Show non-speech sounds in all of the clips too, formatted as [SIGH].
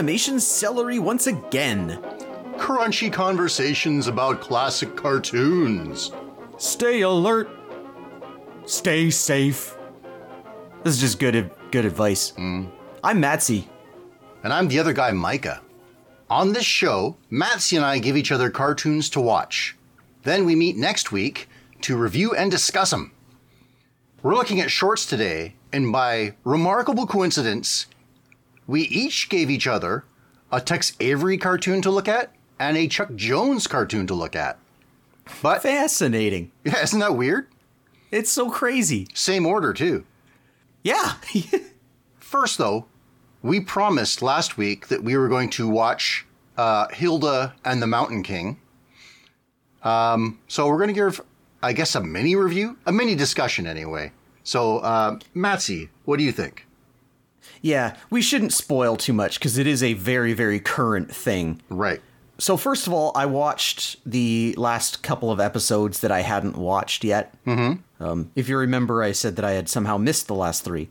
It's Animation Celery once again. Crunchy conversations about classic cartoons. Stay alert. Stay safe. This is just good good advice. Hmm? I'm Matsy. And I'm the other guy, Micah. On this show, Matsy and I give each other cartoons to watch. Then we meet next week to review and discuss them. We're looking at shorts today, and by remarkable coincidence, we each gave each other a Tex Avery cartoon to look at and a Chuck Jones cartoon to look at. But Fascinating. yeah, isn't that weird? It's so crazy. Same order, too. Yeah. [LAUGHS] First, though, we promised last week that we were going to watch uh, Hilda and the Mountain King. Um, so we're going to give, I guess, a mini review, a mini discussion anyway. So, uh, Matsy, what do you think? Yeah, we shouldn't spoil too much because it is a very, very current thing. Right. So first of all, I watched the last couple of episodes that I hadn't watched yet. Mm-hmm. Um, if you remember, I said that I had somehow missed the last three.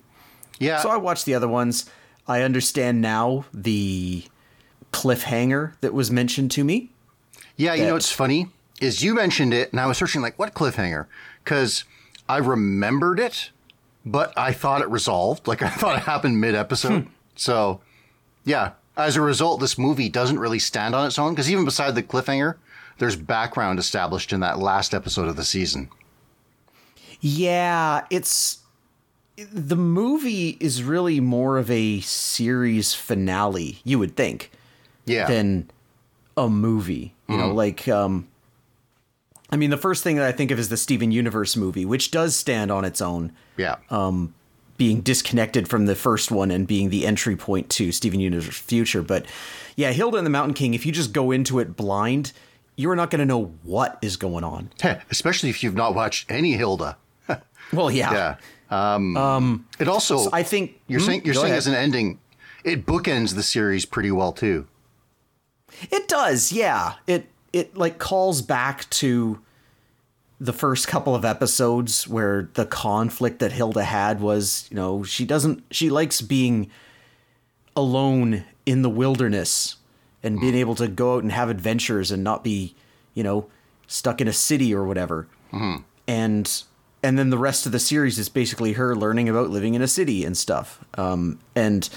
Yeah. So I watched the other ones. I understand now the cliffhanger that was mentioned to me. Yeah, you know what's funny is you mentioned it, and I was searching like what cliffhanger because I remembered it, but I thought it resolved. Like [LAUGHS] I thought it happened mid episode. So, yeah. As a result, this movie doesn't really stand on its own because even beside the cliffhanger, there's background established in that last episode of the season. Yeah, it's the movie is really more of a series finale, you would think, Yeah. than a movie. You know, like um I mean the first thing that I think of is the Steven Universe movie, which does stand on its own, yeah. being disconnected from the first one and being the entry point to Steven Universe future. But yeah, Hilda and the Mountain King, if you just go into it blind, you're not going to know what is going on. [LAUGHS] Especially if you've not watched any Hilda. [LAUGHS] Well, yeah. Yeah. Um, it also, I think you're Hmm? saying you're saying ahead. as an ending, it bookends the series pretty well too. It does, yeah. It it like calls back to the first couple of episodes where the conflict that Hilda had was, you know, she doesn't she likes being alone in the wilderness and being able to go out and have adventures and not be, you know, stuck in a city or whatever. And and then the rest of the series is basically her learning about living in a city and stuff. Um, and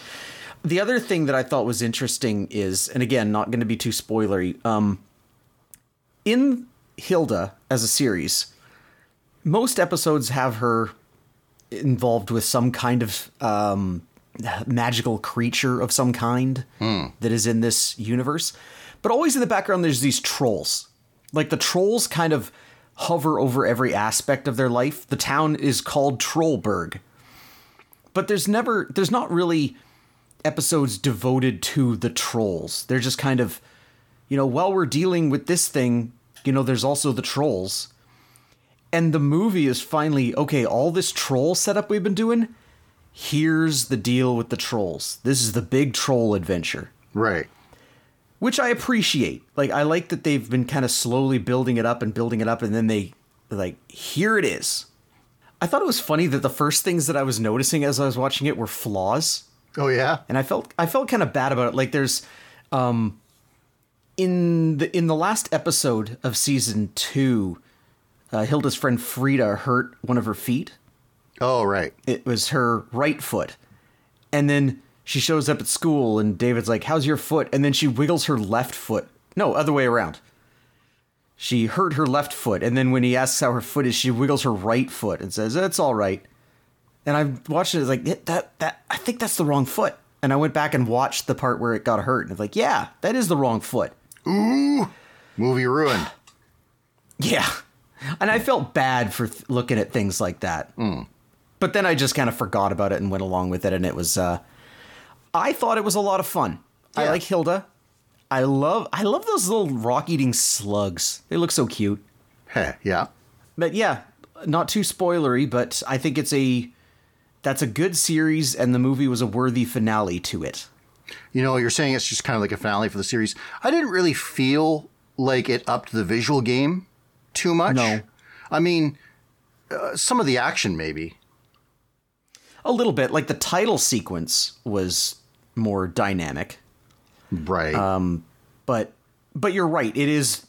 the other thing that I thought was interesting is, and again, not going to be too spoilery. Um, in Hilda as a series, most episodes have her involved with some kind of um, magical creature of some kind that is in this universe. But always in the background, there's these trolls. Like the trolls kind of hover over every aspect of their life. The town is called Trollberg. But there's never, there's not really episodes devoted to the trolls. They're just kind of, you know, while we're dealing with this thing, you know, there's also the trolls. And the movie is finally, okay, all this troll setup we've been doing, here's the deal with the trolls. This is the big troll adventure Right. which I appreciate. Like I like that they've been kind of slowly building it up and building it up, and then they like here it is. I thought it was funny that the first things that I was noticing as I was watching it were flaws, Oh yeah. and I felt I felt kind of bad about it. Like there's, um, in the in the last episode of season two, uh, Hilda's friend Frida hurt one of her feet Oh right. it was her right foot. And then she shows up at school and David's like, How's your foot? And then she wiggles her left foot. No, other way around. She hurt her left foot. And then when he asks how her foot is, she wiggles her right foot and says, It's all right. And I watched it, it's like, that, that, I think that's the wrong foot. And I went back and watched the part where it got hurt. And it's like, Yeah, that is the wrong foot. Ooh. Movie ruined. Yeah. And I felt bad for th- looking at things like that. But then I just kind of forgot about it and went along with it. And it was, uh, I thought it was a lot of fun. I like Hilda. I love, I love those little rock eating slugs. They look so cute. Heh, yeah. But yeah, not too spoilery, but I think it's a, that's a good series and the movie was a worthy finale to it. You know, you're saying it's just kind of like a finale for the series. I didn't really feel like it upped the visual game too much. No. I mean, uh, some of the action maybe. A little bit. Like the title sequence was more dynamic. Right. Um, But but you're right. It is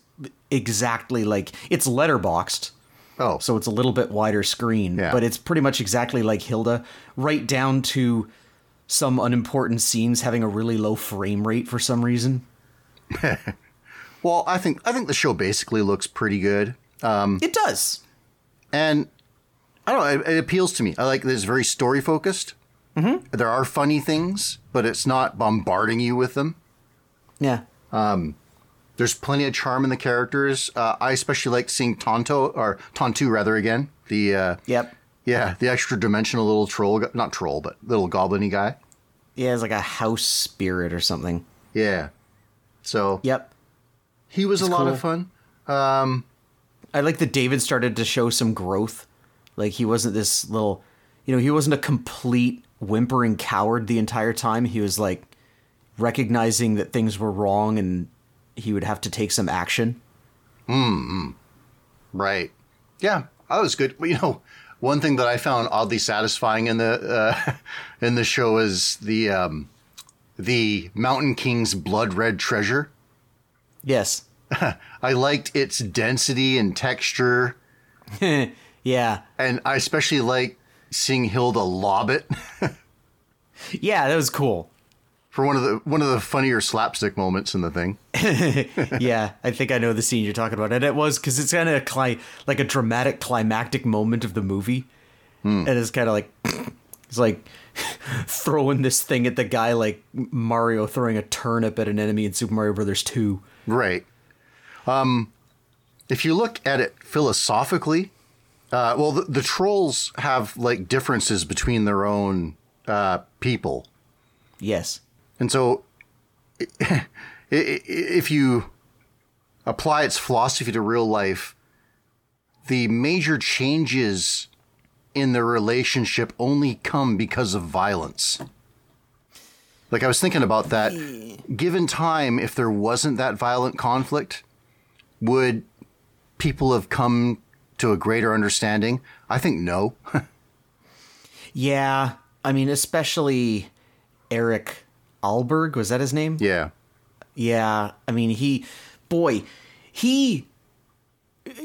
exactly like it's letterboxed, oh, so it's a little bit wider screen. Yeah. But it's pretty much exactly like Hilda, right down to some unimportant scenes having a really low frame rate for some reason. [LAUGHS] well, I think I think the show basically looks pretty good. It does. and I don't know, it, it appeals to me. I like that it's very story focused. Mm-hmm. There are funny things, but it's not bombarding you with them. Yeah. Um, There's plenty of charm in the characters. Uh, I especially like seeing Tonto or Tontu rather again. The uh, Yep. yeah, the extra dimensional little troll, not troll, but little goblin guy. Yeah, it's like a house spirit or something. Yeah. So Yep. he was a lot cool. of fun. Um, I like that David started to show some growth. Like he wasn't this little, you know, he wasn't a complete whimpering coward the entire time. He was like recognizing that things were wrong and he would have to take some action. Hmm. Right. Yeah, that was good. But, you know, one thing that I found oddly satisfying in the uh, [LAUGHS] in the show is the um, the Mountain King's blood red treasure. Yes. [LAUGHS] I liked its density and texture, [LAUGHS] Yeah. and I especially like seeing Hilda lob it Yeah, that was cool. For one of the one of the funnier slapstick moments in the thing. [LAUGHS] yeah, I think I know the scene you're talking about, and it was because it's kind of cli- like a dramatic climactic moment of the movie, and it's kind of like [CLEARS THROAT] it's like [LAUGHS] throwing this thing at the guy like Mario throwing a turnip at an enemy in Super Mario Brothers Two. Right. Um, if you look at it philosophically, uh, well, the, the trolls have like differences between their own uh, people, Yes, and so if you apply its philosophy to real life, the major changes in their relationship only come because of violence. Like I was thinking about that. Given time, if there wasn't that violent conflict, would people have come to a greater understanding? I think no. [LAUGHS] yeah. I mean, especially Erik Ahlberg was that his name? yeah. Yeah, I mean he boy, he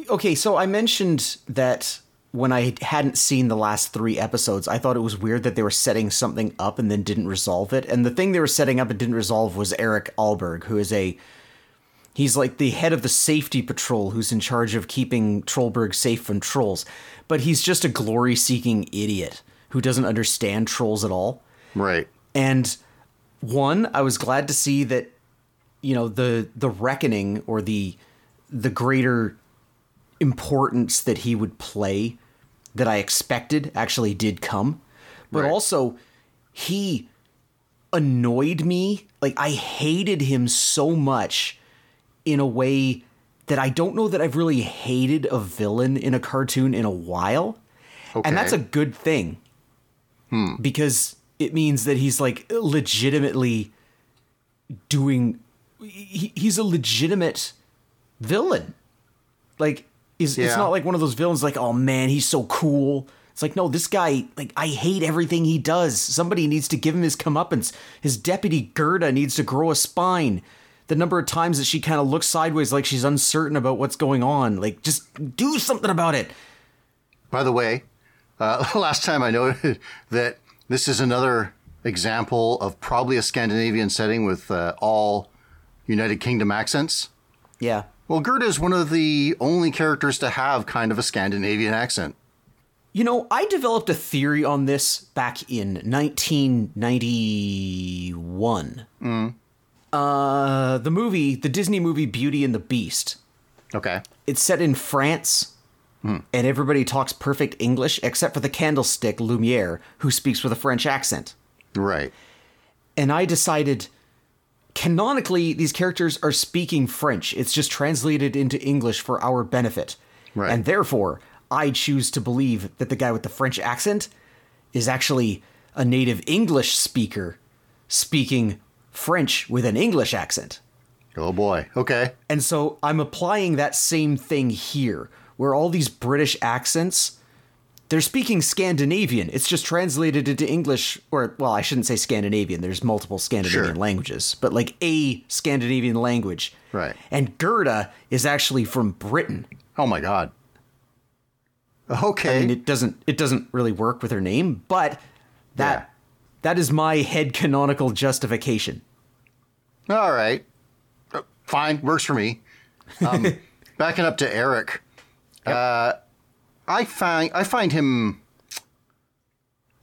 Okay, so I mentioned that when I hadn't seen the last 3 episodes, I thought it was weird that they were setting something up and then didn't resolve it. And the thing they were setting up and didn't resolve was Erik Ahlberg, who is a He's like the head of the safety patrol who's in charge of keeping Trollberg safe from trolls. But he's just a glory seeking idiot who doesn't understand trolls at all. Right. And one, I was glad to see that you know the the reckoning or the the greater importance that he would play that I expected actually did come. But Right. also he annoyed me. Like I hated him so much in a way that I don't know that I've really hated a villain in a cartoon in a while. And that's a good thing hmm. because it means that he's like legitimately doing he, he's a legitimate villain. Like is it's not like one of those villains like oh man he's so cool. It's like no this guy like i hate everything he does. Somebody needs to give him his comeuppance. His deputy gerda needs to grow a spine. The number of times that she kind of looks sideways like she's uncertain about what's going on. Like just do something about it. By the way, uh, [LAUGHS] last time I noted that this is another example of probably a Scandinavian setting with uh, all United Kingdom accents. yeah Well, Gerda is one of the only characters to have kind of a Scandinavian accent. You know, I developed a theory on this back in 1991. Uh, the movie, the Disney movie Beauty and the Beast. Okay. It's set in France, and everybody talks perfect English except for the candlestick Lumiere, who speaks with a French accent. Right. And I decided, canonically, these characters are speaking French. It's just translated into English for our benefit. Right. And therefore, I choose to believe that the guy with the French accent is actually a native English speaker speaking French with an English accent. Oh boy. Okay. And so I'm applying that same thing here, where all these British accents they're speaking Scandinavian. It's just translated into English, or well, I shouldn't say Scandinavian. There's multiple Scandinavian Sure. languages, but like a Scandinavian language. Right. And Gerda is actually from Britain. Oh my god. Okay. I mean, it doesn't it doesn't really work with her name, but that Yeah. that is my head canonical justification. All right. Uh, Fine, works for me. Um, [LAUGHS] backing up to Erik, uh, I find I find him.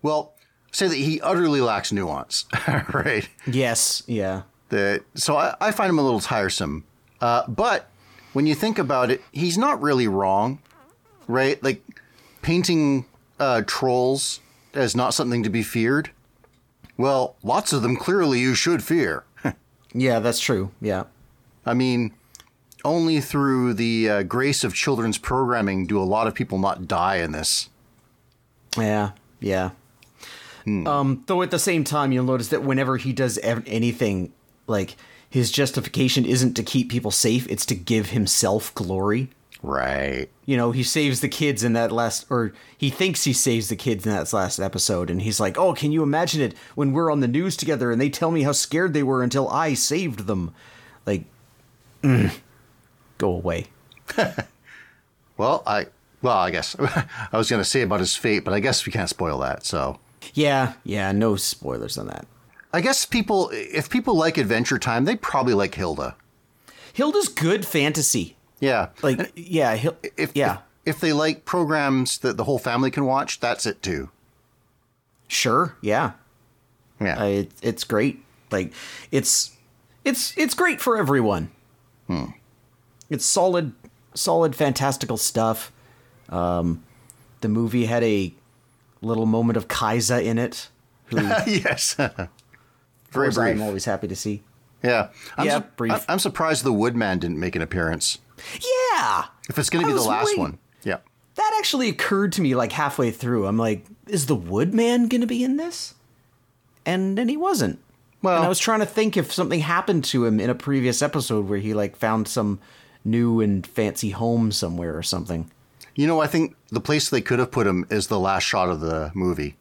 Well, say that he utterly lacks nuance, [LAUGHS] right? Yes, yeah. That so I, I find him a little tiresome. Uh, but when you think about it, he's not really wrong, right? Like painting uh, trolls as not something to be feared. Well, lots of them clearly you should fear. [LAUGHS] Yeah, that's true. Yeah. I mean, only through the uh, grace of children's programming do a lot of people not die in this. Yeah, yeah. Um, though at the same time, you'll notice that whenever he does ev- anything, like his justification isn't to keep people safe; it's to give himself glory. Right. You know, he saves the kids in that last, or he thinks he saves the kids in that last episode, and he's like, "Oh, can you imagine it when we're on the news together and they tell me how scared they were until I saved them?" Like, mm, go away. [LAUGHS] Well, I well, I guess [LAUGHS] I was going to say about his fate, but I guess we can't spoil that. So, Yeah, yeah. No spoilers on that. I guess people, if people like Adventure Time, they probably like Hilda. Hilda's good fantasy. Yeah. Like, yeah, Hil- if yeah. if, if they like programs that the whole family can watch, that's it too. Sure, yeah. Yeah. Uh, it, it's great. Like it's it's it's great for everyone. It's solid, solid, fantastical stuff. Um, the movie had a little moment of Kaisa in it, who [LAUGHS] yes. [LAUGHS] Very brief. I'm always happy to see. yeah. I'm, Yeah, su- brief. I- I'm surprised the Woodman didn't make an appearance. Yeah, If it's going to be the last waiting. one. Yeah. that actually occurred to me like halfway through. I'm like, is the Woodman going to be in this? And then he wasn't. Well, And I was trying to think if something happened to him in a previous episode where he like found some new and fancy home somewhere or something. You know, I think the place they could have put him is the last shot of the movie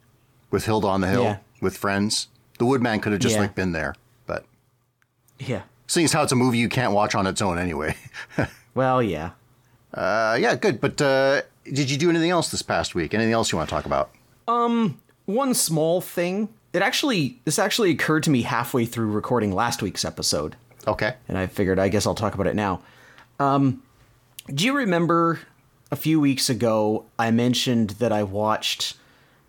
with Hilda on the hill Yeah. with friends. The Woodman could have just Yeah. like been there. But Yeah. seeing as how it's a movie you can't watch on its own anyway. [LAUGHS] Well, yeah. uh, yeah, good. But uh, did you do anything else this past week? Anything else you want to talk about? Um, One small thing. It actually this actually occurred to me halfway through recording last week's episode, Okay. and I figured I guess I'll talk about it now. Um do you remember a few weeks ago I mentioned that I watched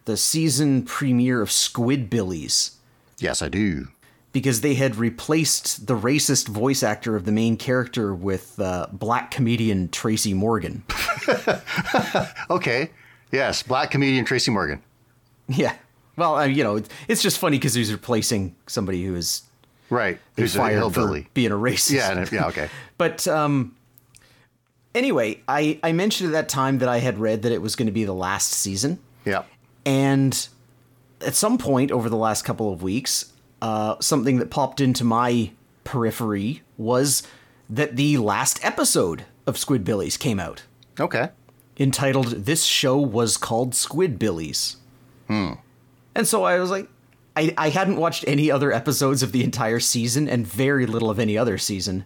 the season premiere of Squidbillies? Yes, I do. because they had replaced the racist voice actor of the main character with uh, black comedian Tracy Morgan. [LAUGHS] Okay. Yes, black comedian Tracy Morgan. yeah. Well, uh, you know, it's just funny because he's replacing somebody who is Right. Who's fired for being a racist. Yeah, yeah, okay. [LAUGHS] But um, anyway, I, I mentioned at that time that I had read that it was going to be the last season. Yeah. And at some point over the last couple of weeks, uh, something that popped into my periphery was that the last episode of Squidbillies came out, Okay. entitled "This Show Was Called Squidbillies." Hmm. And so I was like, I, I hadn't watched any other episodes of the entire season and very little of any other season,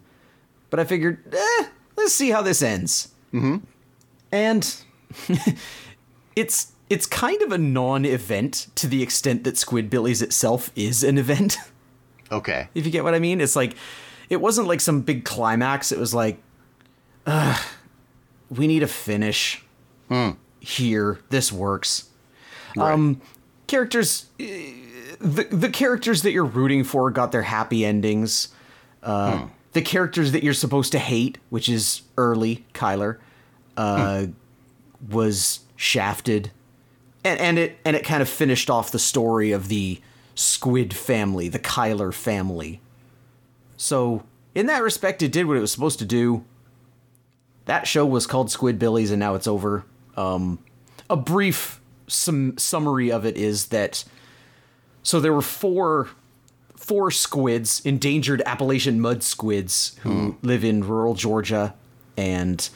but I figured, eh, let's see how this ends. Mm-hmm. And [LAUGHS] it's it's kind of a non-event to the extent that Squidbillies itself is an event. [LAUGHS] Okay. if you get what I mean. It's like it wasn't like some big climax. It was like, Ugh, we need a finish here. This works. Um, characters, the the characters that you're rooting for got their happy endings. Uh, The characters that you're supposed to hate, which is early Cuyler, uh, was shafted, and and it and it kind of finished off the story of the Squid family, the Cuyler family. So in that respect, it did what it was supposed to do. That show was called Squidbillies, and now it's over. Um, a brief sum- summary of it is that so there were four four squids, endangered Appalachian mud squids, who live in rural Georgia, and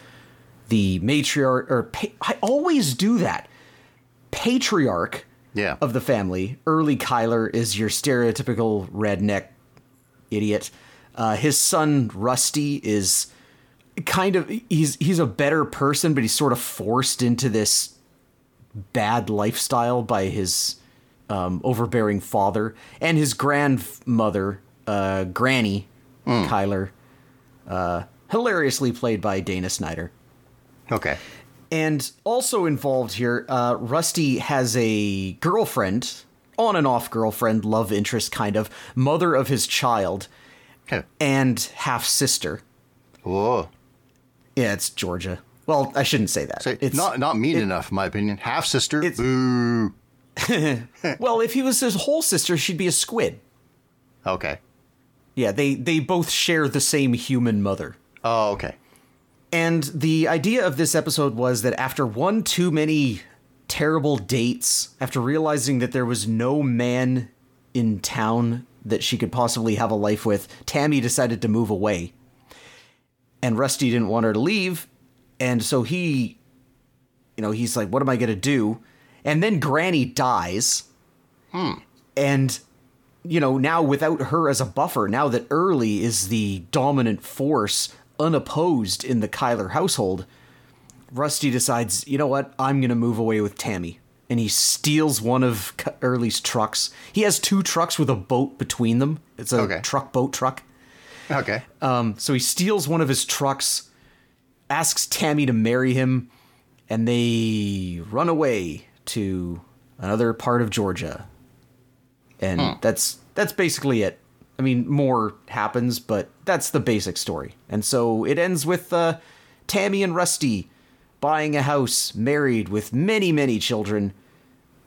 the matriarch or pa- I always do that. patriarch Yeah. of the family. Early Cuyler is your stereotypical redneck idiot. Uh, his son Rusty is kind of he's he's a better person, but he's sort of forced into this bad lifestyle by his um, overbearing father and his grandmother, uh, Granny Cuyler, uh, hilariously played by Dana Snyder. okay. And also involved here, uh, Rusty has a girlfriend, on and off girlfriend, love interest kind of, mother of his child, and half sister. Whoa. Yeah, it's Georgia. Well, I shouldn't say that. Say, it's not not mean enough, in my opinion. Half sister. Boo. [LAUGHS] well, if he was his whole sister, she'd be a squid. Okay. Yeah, they they both share the same human mother. Oh, okay. And the idea of this episode was that after one too many terrible dates, after realizing that there was no man in town that she could possibly have a life with, Tammy decided to move away. And Rusty didn't want her to leave, and so he you know, he's like, what am I going to do? And then Granny dies. And you know, now without her as a buffer, now that Early is the dominant force unopposed in the Cuyler household, Rusty decides, you know what, I'm going to move away with Tammy. And he steals one of Early's trucks. He has two trucks with a boat between them. It's a Okay. truck boat truck. Okay. Um, so he steals one of his trucks, asks Tammy to marry him, and they run away to another part of Georgia. And that's that's basically it. I mean, more happens, but that's the basic story. And so it ends with uh, Tammy and Rusty buying a house, married with many, many children,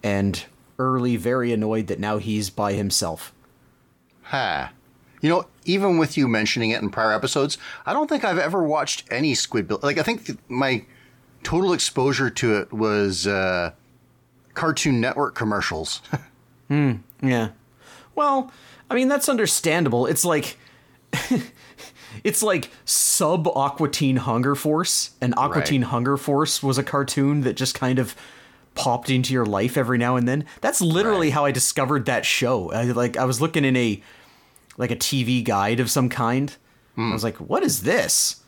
and Early very annoyed that now he's by himself. Ha. You know, even with you mentioning it in prior episodes, I don't think I've ever watched any Squid Bill. Like, I think th- my total exposure to it was uh, Cartoon Network commercials. [LAUGHS] Hmm, yeah. Well, I mean that's understandable. It's like [LAUGHS] it's like sub Aqua Teen Hunger Force, and Aqua Teen Right. Hunger Force was a cartoon that just kind of popped into your life every now and then. That's literally Right. how I discovered that show. I, like I was looking in a like a TV guide of some kind. I hmm. was like, "What is this?"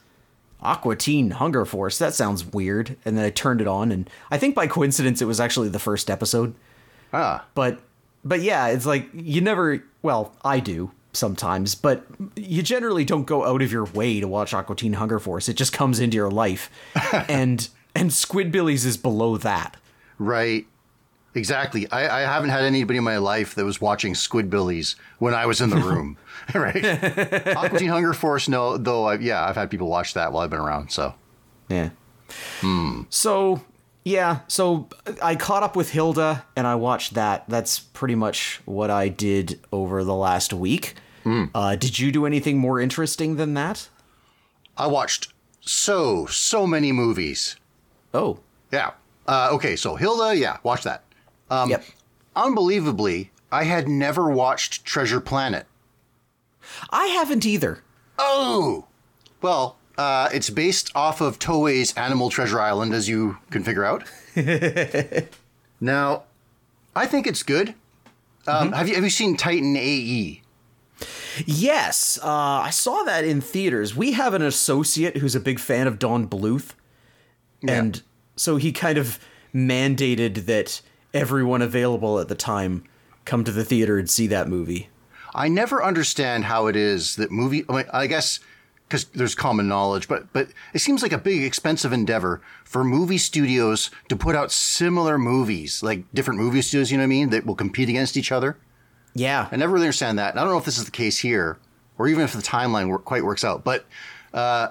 Aqua Teen Hunger Force. That sounds weird. And then I turned it on, and I think by coincidence it was actually the first episode ah. but but yeah it's like you never well i do sometimes but you generally don't go out of your way to watch aqua teen hunger force it just comes into your life [LAUGHS] and and squidbillies is below that Right. Exactly. I, I haven't had anybody in my life that was watching Squidbillies when I was in the room. [LAUGHS] [LAUGHS] right. Aqua Teen Hunger Force, no, though, I, yeah, I've had people watch that while I've been around. So, yeah so yeah so i caught up with hilda and i watched that that's pretty much what i did over the last week uh, did you do anything more interesting than that I watched so, so many movies. oh Yeah. Uh, okay, so Hilda, yeah, watch that. Um, yep Unbelievably, I had never watched Treasure Planet. i haven't either Oh! Well, uh, it's based off of Toei's Animal Treasure Island, as you can figure out. [LAUGHS] now, I think it's good. Um, Have you have you seen Titan? AE? Yes, uh, I saw that in theaters. We have an associate who's a big fan of Don Bluth, and so he kind of mandated that everyone available at the time come to the theater and see that movie. I never understand how it is that movie. I, mean, I guess because there's common knowledge, but but it seems like a big expensive endeavor for movie studios to put out similar movies, like different movie studios. You know what I mean? That will compete against each other. Yeah, I never really understand that. And I don't know if this is the case here, or even if the timeline work, quite works out. But uh,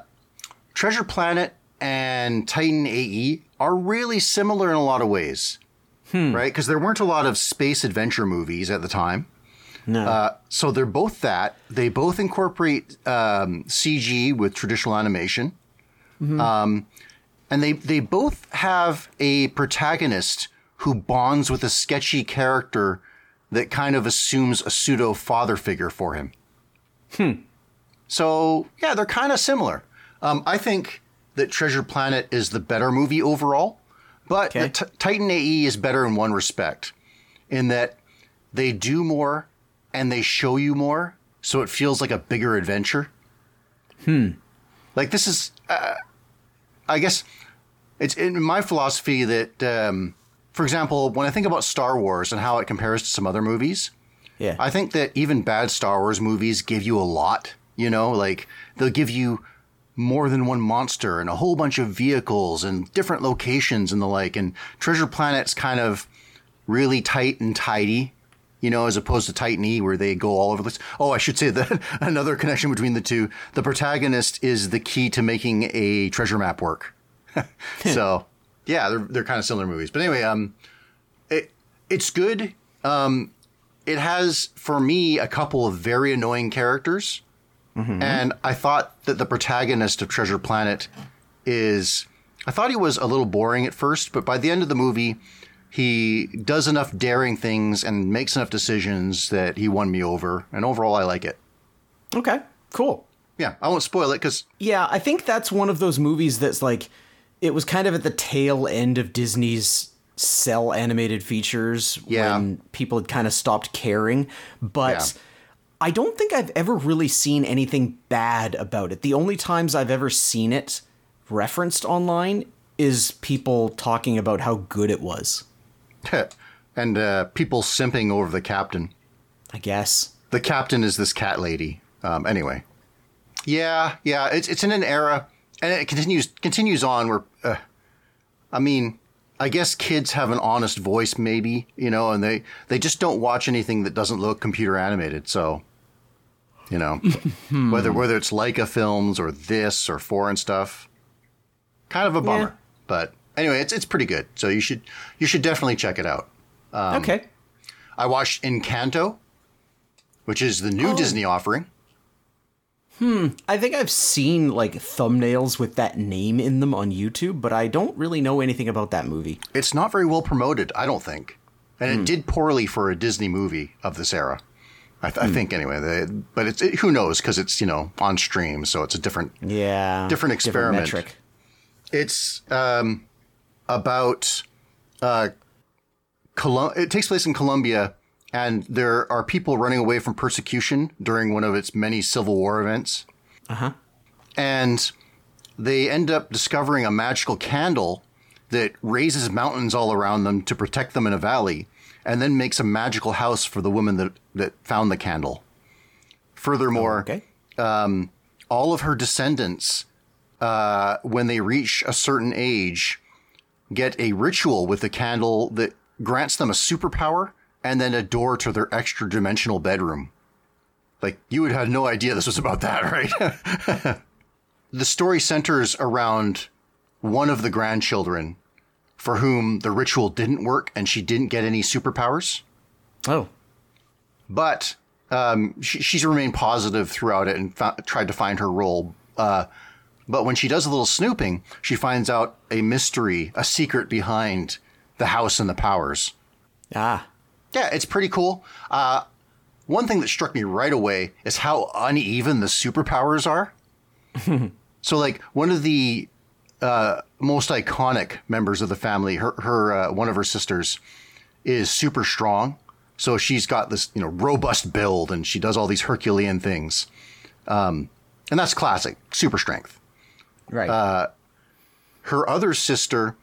Treasure Planet and Titan AE are really similar in a lot of ways, right? Because there weren't a lot of space adventure movies at the time. no, Uh, so they're both that. They both incorporate um, CG with traditional animation, um, and they they both have a protagonist who bonds with a sketchy character that kind of assumes a pseudo father figure for him. Hmm. So yeah, they're kind of similar. Um, I think that Treasure Planet is the better movie overall. But Okay. the T- Titan AE is better in one respect, in that they do more and they show you more, so it feels like a bigger adventure. Hmm. Like this is, uh, I guess, it's in my philosophy that, um, for example, when I think about Star Wars and how it compares to some other movies, Yeah. I think that even bad Star Wars movies give you a lot. You know, like they'll give you more than one monster and a whole bunch of vehicles and different locations and the like. And Treasure Planet's kind of really tight and tidy, you know, as opposed to Titan E where they go all over the place. Oh, I should say that [LAUGHS] another connection between the two: the protagonist is the key to making a treasure map work. [LAUGHS] so, yeah, they're they're kind of similar movies. But anyway, um, it it's good. Um, it has for me a couple of very annoying characters, Mm-hmm. and I thought that the protagonist of Treasure Planet is. I thought he was a little boring at first, but by the end of the movie, he does enough daring things and makes enough decisions that he won me over. And overall, I like it. okay. Cool. Yeah, I won't spoil it because Yeah, I think that's one of those movies that's like it was kind of at the tail end of Disney's cell animated features Yeah. when people had kind of stopped caring, but Yeah. I don't think I've ever really seen anything bad about it. The only times I've ever seen it referenced online is people talking about how good it was, and uh, people simping over the captain. I guess. the captain is this cat lady. Um, anyway, yeah, yeah, it's it's in an era, and it continues continues on where, uh, I mean, I guess kids have an honest voice, maybe you know, and they they just don't watch anything that doesn't look computer animated. So, you know, [LAUGHS] whether whether it's Laika films or this or foreign stuff, kind of a bummer. Yeah. But anyway, it's it's pretty good. So you should you should definitely check it out. Um, okay. I watched Encanto, which is the new Disney offering. Hmm. I think I've seen like thumbnails with that name in them on YouTube, but I don't really know anything about that movie. It's not very well promoted, I don't think, and it did poorly for a Disney movie of this era. I, th- I think anyway, they, but it's it, who knows because it's you know on stream, so it's a different. Yeah. Different experiment. metric. It's um, about uh, Colum- It takes place in Colombia, and there are people running away from persecution during one of its many Civil War events. Uh huh. and they end up discovering a magical candle that raises mountains all around them to protect them in a valley and then makes a magical house for the woman that, that found the candle. Furthermore, Okay. all of her descendants, uh, when they reach a certain age, get a ritual with the candle that grants them a superpower and then a door to their extra dimensional bedroom. Like, you would have no idea this was about that, [LAUGHS] right? the story centers around one of the grandchildren for whom the ritual didn't work and she didn't get any superpowers Oh. But um, she, she's remained positive throughout it and tried to find her role. Uh, but when she does a little snooping, she finds out a mystery, a secret behind the house and the powers. Ah. Yeah, it's pretty cool. Uh, one thing that struck me right away is how uneven the superpowers are. [LAUGHS] so, like, one of the uh, most iconic members of the family, her, her uh, one of her sisters, is super strong. So she's got this, you know, robust build, and she does all these Herculean things, um, and that's classic, super strength. Right. Uh, Her other sister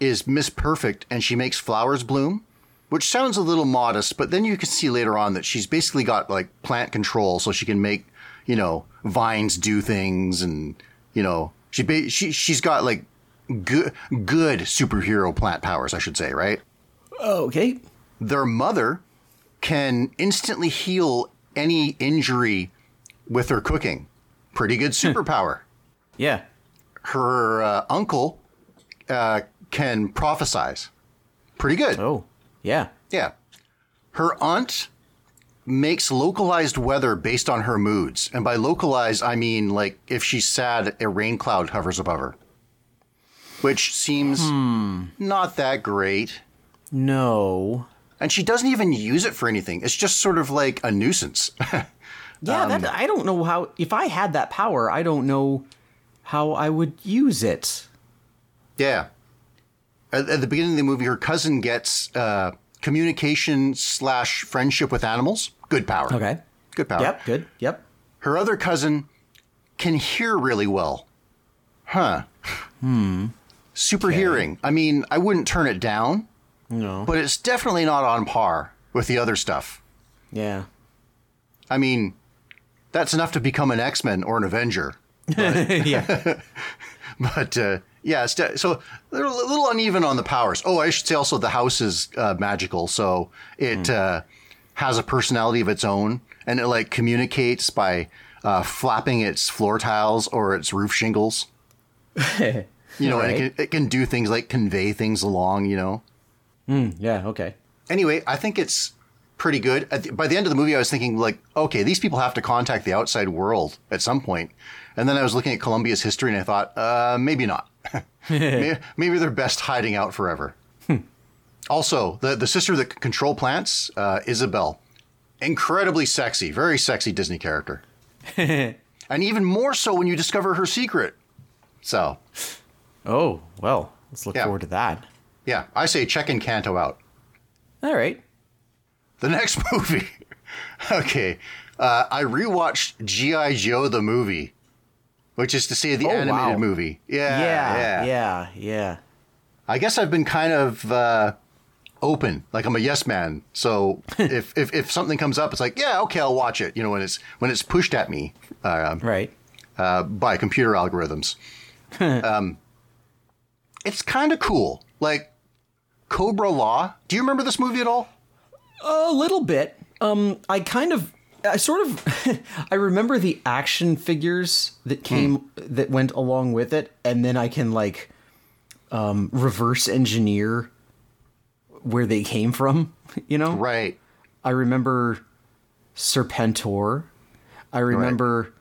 is Miss Perfect, and she makes flowers bloom, which sounds a little modest, but then you can see later on that she's basically got like plant control, so she can make, you know, vines do things, and you know, she ba- she she's got like good good superhero plant powers, I should say, right? okay. Their mother can instantly heal any injury with her cooking. Pretty good superpower. Yeah. her uh, uncle uh, can prophesize. Pretty good. Oh. Yeah. Yeah. Her aunt makes localized weather based on her moods. And by localized, I mean like if she's sad, a rain cloud hovers above her. Which seems not that great. No. And she doesn't even use it for anything. It's just sort of like a nuisance. [LAUGHS] Yeah, Um, that I don't know how if I had that power, I don't know how I would use it. yeah. at, at the beginning of the movie, her cousin gets uh, communication slash friendship with animals. Good power. Okay. Good power. Yep. Good. Yep. Her other cousin can hear really well. Huh. Hmm. Super hearing. I mean, I wouldn't turn it down, No. but it's definitely not on par with the other stuff. yeah. I mean, that's enough to become an X Men or an Avenger. [LAUGHS] yeah. [LAUGHS] But uh, yeah, de- so they're a little uneven on the powers. Oh, I should say also the house is uh, magical, so it uh, has a personality of its own, and it like communicates by uh, flapping its floor tiles or its roof shingles. [LAUGHS] You know, and it can, it can do things like convey things along. You know. Yeah. Okay. Anyway, I think it's pretty good. At the, by the end of the movie, I was thinking like, okay, these people have to contact the outside world at some point. And then I was looking at Colombia's history, and I thought, uh, maybe not. [LAUGHS] [LAUGHS] maybe, maybe they're best hiding out forever. also, the the sister that control plants, uh, Isabel, incredibly sexy, very sexy Disney character, [LAUGHS] and even more so when you discover her secret. So, Oh well. Let's look Yeah. forward to that. Yeah, I say check Encanto out. All right. The next [LAUGHS] movie. okay. Uh, I rewatched G.I. Joe the movie, which is to say the Oh, animated wow. movie. Yeah, Yeah. Yeah. Yeah. I guess I've been kind of uh, open, like I'm a yes man. So [LAUGHS] if, if if something comes up, it's like, yeah, okay, I'll watch it. You know, when it's when it's pushed at me uh, Right. uh, by computer algorithms. [LAUGHS] um, it's kind of cool. Like Cobra-La. Do you remember this movie at all? A little bit. Um, I kind of, I sort of, [LAUGHS] I remember the action figures that came that went along with it, and then I can like, um, reverse engineer where they came from. [LAUGHS] You know, Right. I remember Serpentor. I remember,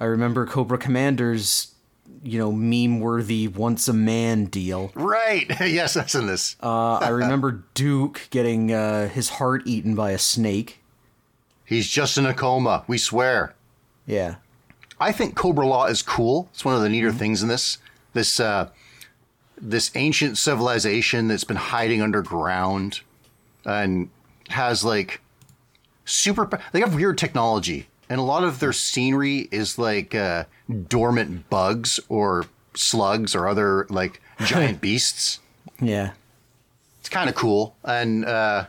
I remember Cobra Commander's, you know, meme-worthy once a man deal. Right. [LAUGHS] yes, that's in this. Uh, I [LAUGHS] remember Duke getting uh, his heart eaten by a snake. He's just in a coma. We swear. Yeah. I think Cobra-La is cool. It's one of the neater things in this. This uh, this ancient civilization that's been hiding underground and has like super. They have weird technology, and a lot of their scenery is like uh, dormant bugs or slugs or other like giant [LAUGHS] beasts. Yeah. It's kind of cool. And uh,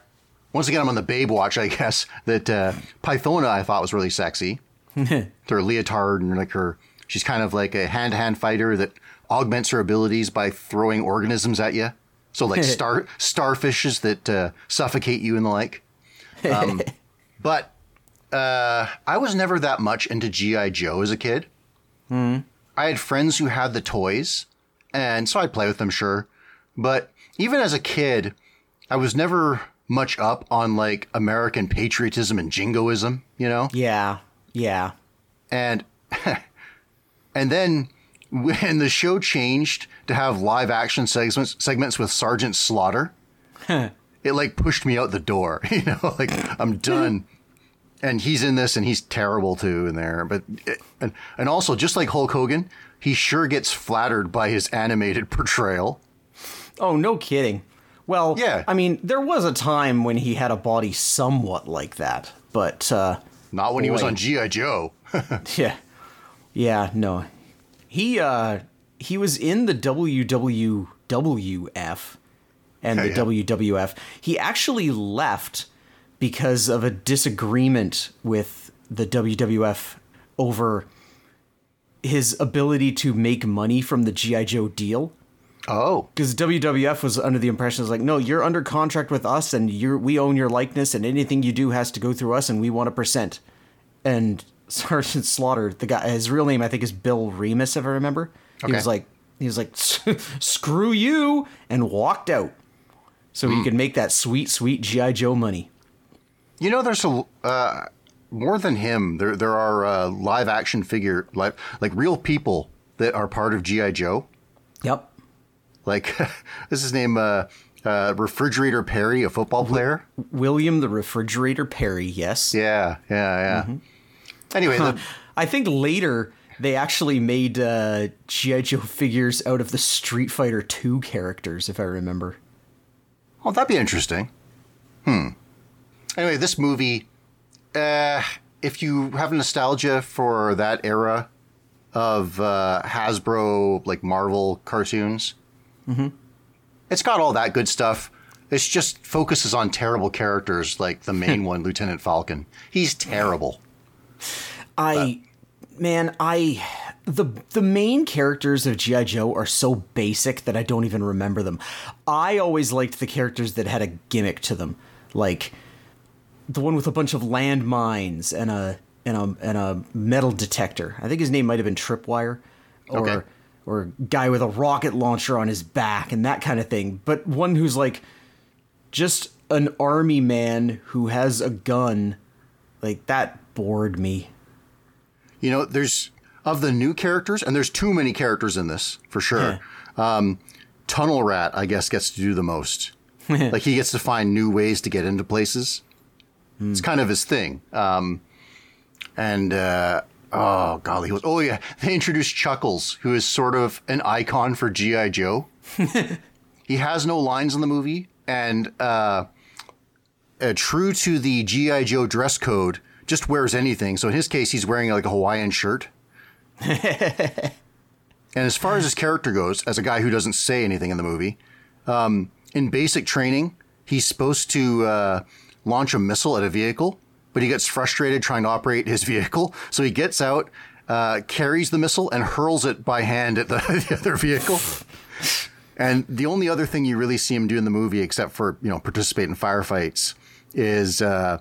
once again, I'm on the babe watch, I guess. That uh, Pythona I thought was really sexy. [LAUGHS] her leotard and like her, she's kind of like a hand to hand fighter that augments her abilities by throwing organisms at you. So like [LAUGHS] star starfishes that uh, suffocate you and the like. Um, but uh, I was never that much into GI Joe as a kid. I had friends who had the toys, and so I'd play with them, sure. But even as a kid, I was never much up on like American patriotism and jingoism, you know? Yeah. Yeah. And [LAUGHS] and then when the show changed to have live action segments segments with Sergeant Slaughter, [LAUGHS] it like pushed me out the door, [LAUGHS] you know, like I'm done. And he's in this and he's terrible too in there, but and and also just like Hulk Hogan, he sure gets flattered by his animated [LAUGHS] portrayal. Oh, no kidding. Well, Yeah. I mean, there was a time when he had a body somewhat like that, but uh, Not when he was on GI Joe. [LAUGHS] yeah, yeah, no, he uh, he was in the WWWF and the Yeah. WWF. He actually left because of a disagreement with the WWF over his ability to make money from the GI Joe deal. Oh, because WWF was under the impression was like, no, you're under contract with us, and you're we own your likeness, and anything you do has to go through us, and we want a percent. And [LAUGHS] Sergeant Slaughter, the guy, his real name I think is Bill Remus, if I remember. He was like, he was like, [LAUGHS] screw you, and walked out, so he hmm. could make that sweet, sweet GI Joe money. You know, there's a uh, more than him. There there are uh, live action figure like like real people that are part of GI Joe. Yep. Like [LAUGHS] this is his name, uh, uh, Refrigerator Perry, a football player. William the Refrigerator Perry. Yes. Yeah, yeah, yeah. Anyway, the, I think later they actually made uh, GI Joe [LAUGHS] figures out of the Street Fighter Two characters, if I remember. Oh, that'd be interesting. Hmm. Anyway, this movie, uh, if you have nostalgia for that era of uh, Hasbro, like Marvel cartoons, mm-hmm. it's got all that good stuff. It just focuses on terrible characters like the main [LAUGHS] one, Lieutenant Falcon. He's terrible. I, man, I the the main characters of GI Joe are so basic that I don't even remember them. I always liked the characters that had a gimmick to them, like the one with a bunch of landmines and a and a and a metal detector. I think his name might have been Tripwire, or Okay. or guy with a rocket launcher on his back and that kind of thing. But one who's like just an army man who has a gun, like that bored me. You know, there's of the new characters, and there's too many characters in this for sure. Um, Tunnel Rat, I guess, gets to do the most. [LAUGHS] like he gets to find new ways to get into places. It's kind of his thing. Um, and uh, oh golly, he was. Oh yeah, [LAUGHS] they introduced Chuckles, who is sort of an icon for GI Joe. [LAUGHS] he has no lines in the movie, and uh, uh, true to the GI Joe dress code, just wears anything. So in his case, he's wearing like a Hawaiian shirt. [LAUGHS] and as far as his character goes, as a guy who doesn't say anything in the movie, um, in basic training, he's supposed to uh, launch a missile at a vehicle, but he gets frustrated trying to operate his [LAUGHS] vehicle. So he gets out, uh, carries the missile, and hurls it by hand at the, [LAUGHS] the other vehicle. And the only other thing you really see him do in the movie, except for you know participate in firefights, is uh,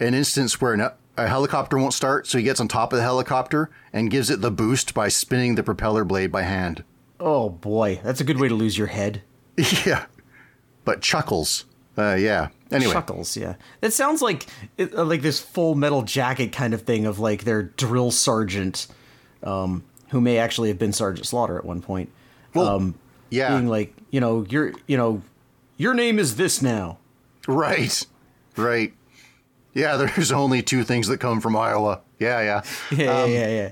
an instance where an, a helicopter won't start, so he gets on top of the helicopter and gives it the boost by spinning the propeller blade by hand. Oh boy, that's a good way to lose your head. [LAUGHS] yeah, but chuckles. Uh, yeah. Anyway, Chuckles, yeah. It sounds like uh, like this Full Metal Jacket kind of thing of like their drill sergeant, um, who may actually have been Sergeant Slaughter at one point. Well, um, yeah. being like, you know, your you know, your name is this now. right, right. Yeah, [LAUGHS] there's only two things that come from Iowa. Yeah, yeah. [LAUGHS] Yeah, yeah, yeah, yeah.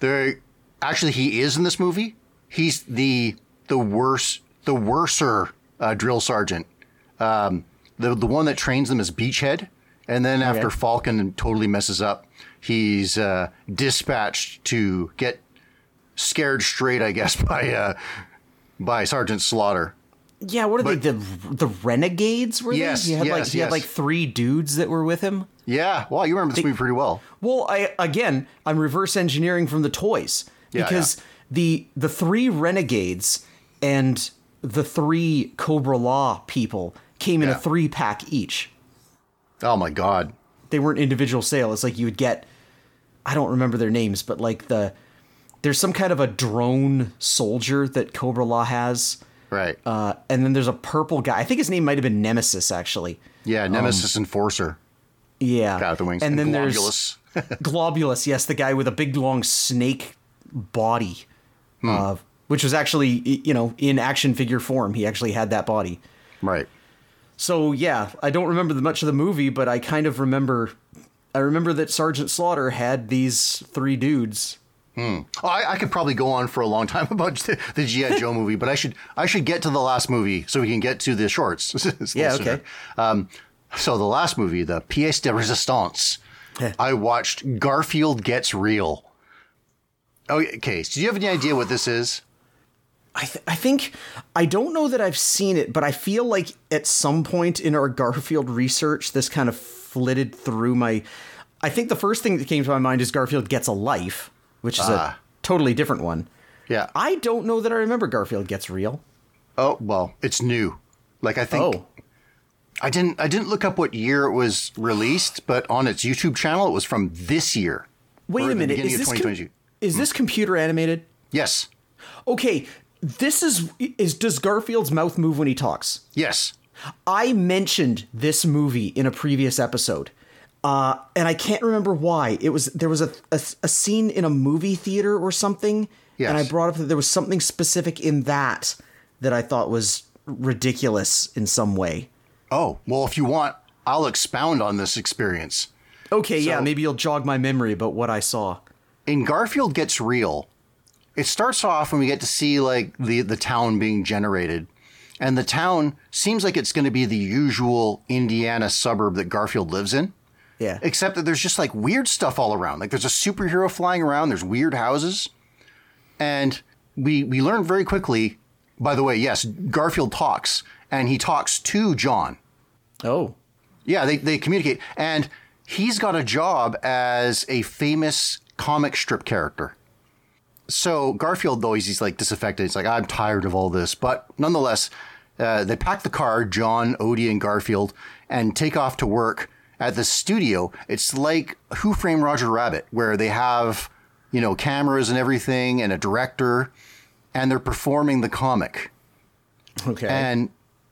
There, actually, he is in this movie. He's the the worse the worser uh, drill sergeant. Um, the the one that trains them is Beachhead, and then after Okay. Falcon totally messes up, he's uh, dispatched to get scared straight, I guess, [LAUGHS] by uh, by Sergeant Slaughter. Yeah, what are they? The the renegades were Yes, they? He had like yes, he yes. had like three dudes that were with him. Yeah, well, you remember this movie pretty well. Well, I again, I'm reverse engineering from the toys Yeah, because the the three renegades and the three Cobra-La people came in Yeah. a three pack each. Oh my God. They weren't individual sale. It's like you would get I don't remember their names, but like the there's some kind of a drone soldier that Cobra-La has. Right. Uh, and then there's a purple guy. I think his name might have been Nemesis, actually. yeah, Nemesis Enforcer. Yeah. Guy with the wings. And then there's Golobulus. [LAUGHS] Golobulus, yes, the guy with a big long snake body, Hmm. uh, which was actually you know in action figure form. He actually had that body. right. So yeah, I don't remember the, much of the movie, but I kind of remember. I remember that Sergeant Slaughter had these three dudes. Oh, I, I could probably go on for a long time [LAUGHS] about the, the GI Joe [LAUGHS] movie, but I should I should get to the last movie so we can get to the shorts. [LAUGHS] Yeah, okay. Um, so the last movie, the Pièce de Résistance, I watched Garfield Gets Real. Oh, okay. So do you have any idea what this is? I, th- I think I don't know that I've seen it, but I feel like at some point in our [LAUGHS] Garfield research, this kind of flitted through my. I think the first thing that came to my mind is Garfield gets a life, which is Ah. a totally different one. Yeah. I don't know that I remember Garfield gets real. Oh well, it's new. Like I think Oh, I didn't I didn't look up what year it was released, but on its YouTube channel, it was from this year. wait a minute. Is this com- is this computer animated? Yes. Okay, this is is does Garfield's mouth move when he talks? Yes. I mentioned this movie in a previous episode, uh, and I can't remember why. It was there was a, a a scene in a movie theater or something, Yes. and I brought up that there was something specific in that that I thought was ridiculous in some way. Oh, well, if you want, I'll expound on this experience. Okay, yeah, maybe you'll jog my memory about what I saw. in Garfield Gets Real, it starts off when we get to see like the the town being generated. And the town seems like it's going to be the usual Indiana suburb that Garfield lives in. Yeah. Except that there's just like weird stuff all around. Like there's a superhero flying around, there's weird houses. And we we learn very quickly, by the way, yes, Garfield talks and he talks to John. Oh. Yeah, they, they communicate. And he's got a job as a famous comic strip character. So Garfield, though, he's, he's like disaffected. He's like, I'm tired of all this. But nonetheless, uh, they pack the car, John, Odie, and Garfield, and take off to work at the studio. It's like Who Framed Roger Rabbit, where they have, you know, cameras and everything and a director, and they're performing the comic. Okay. And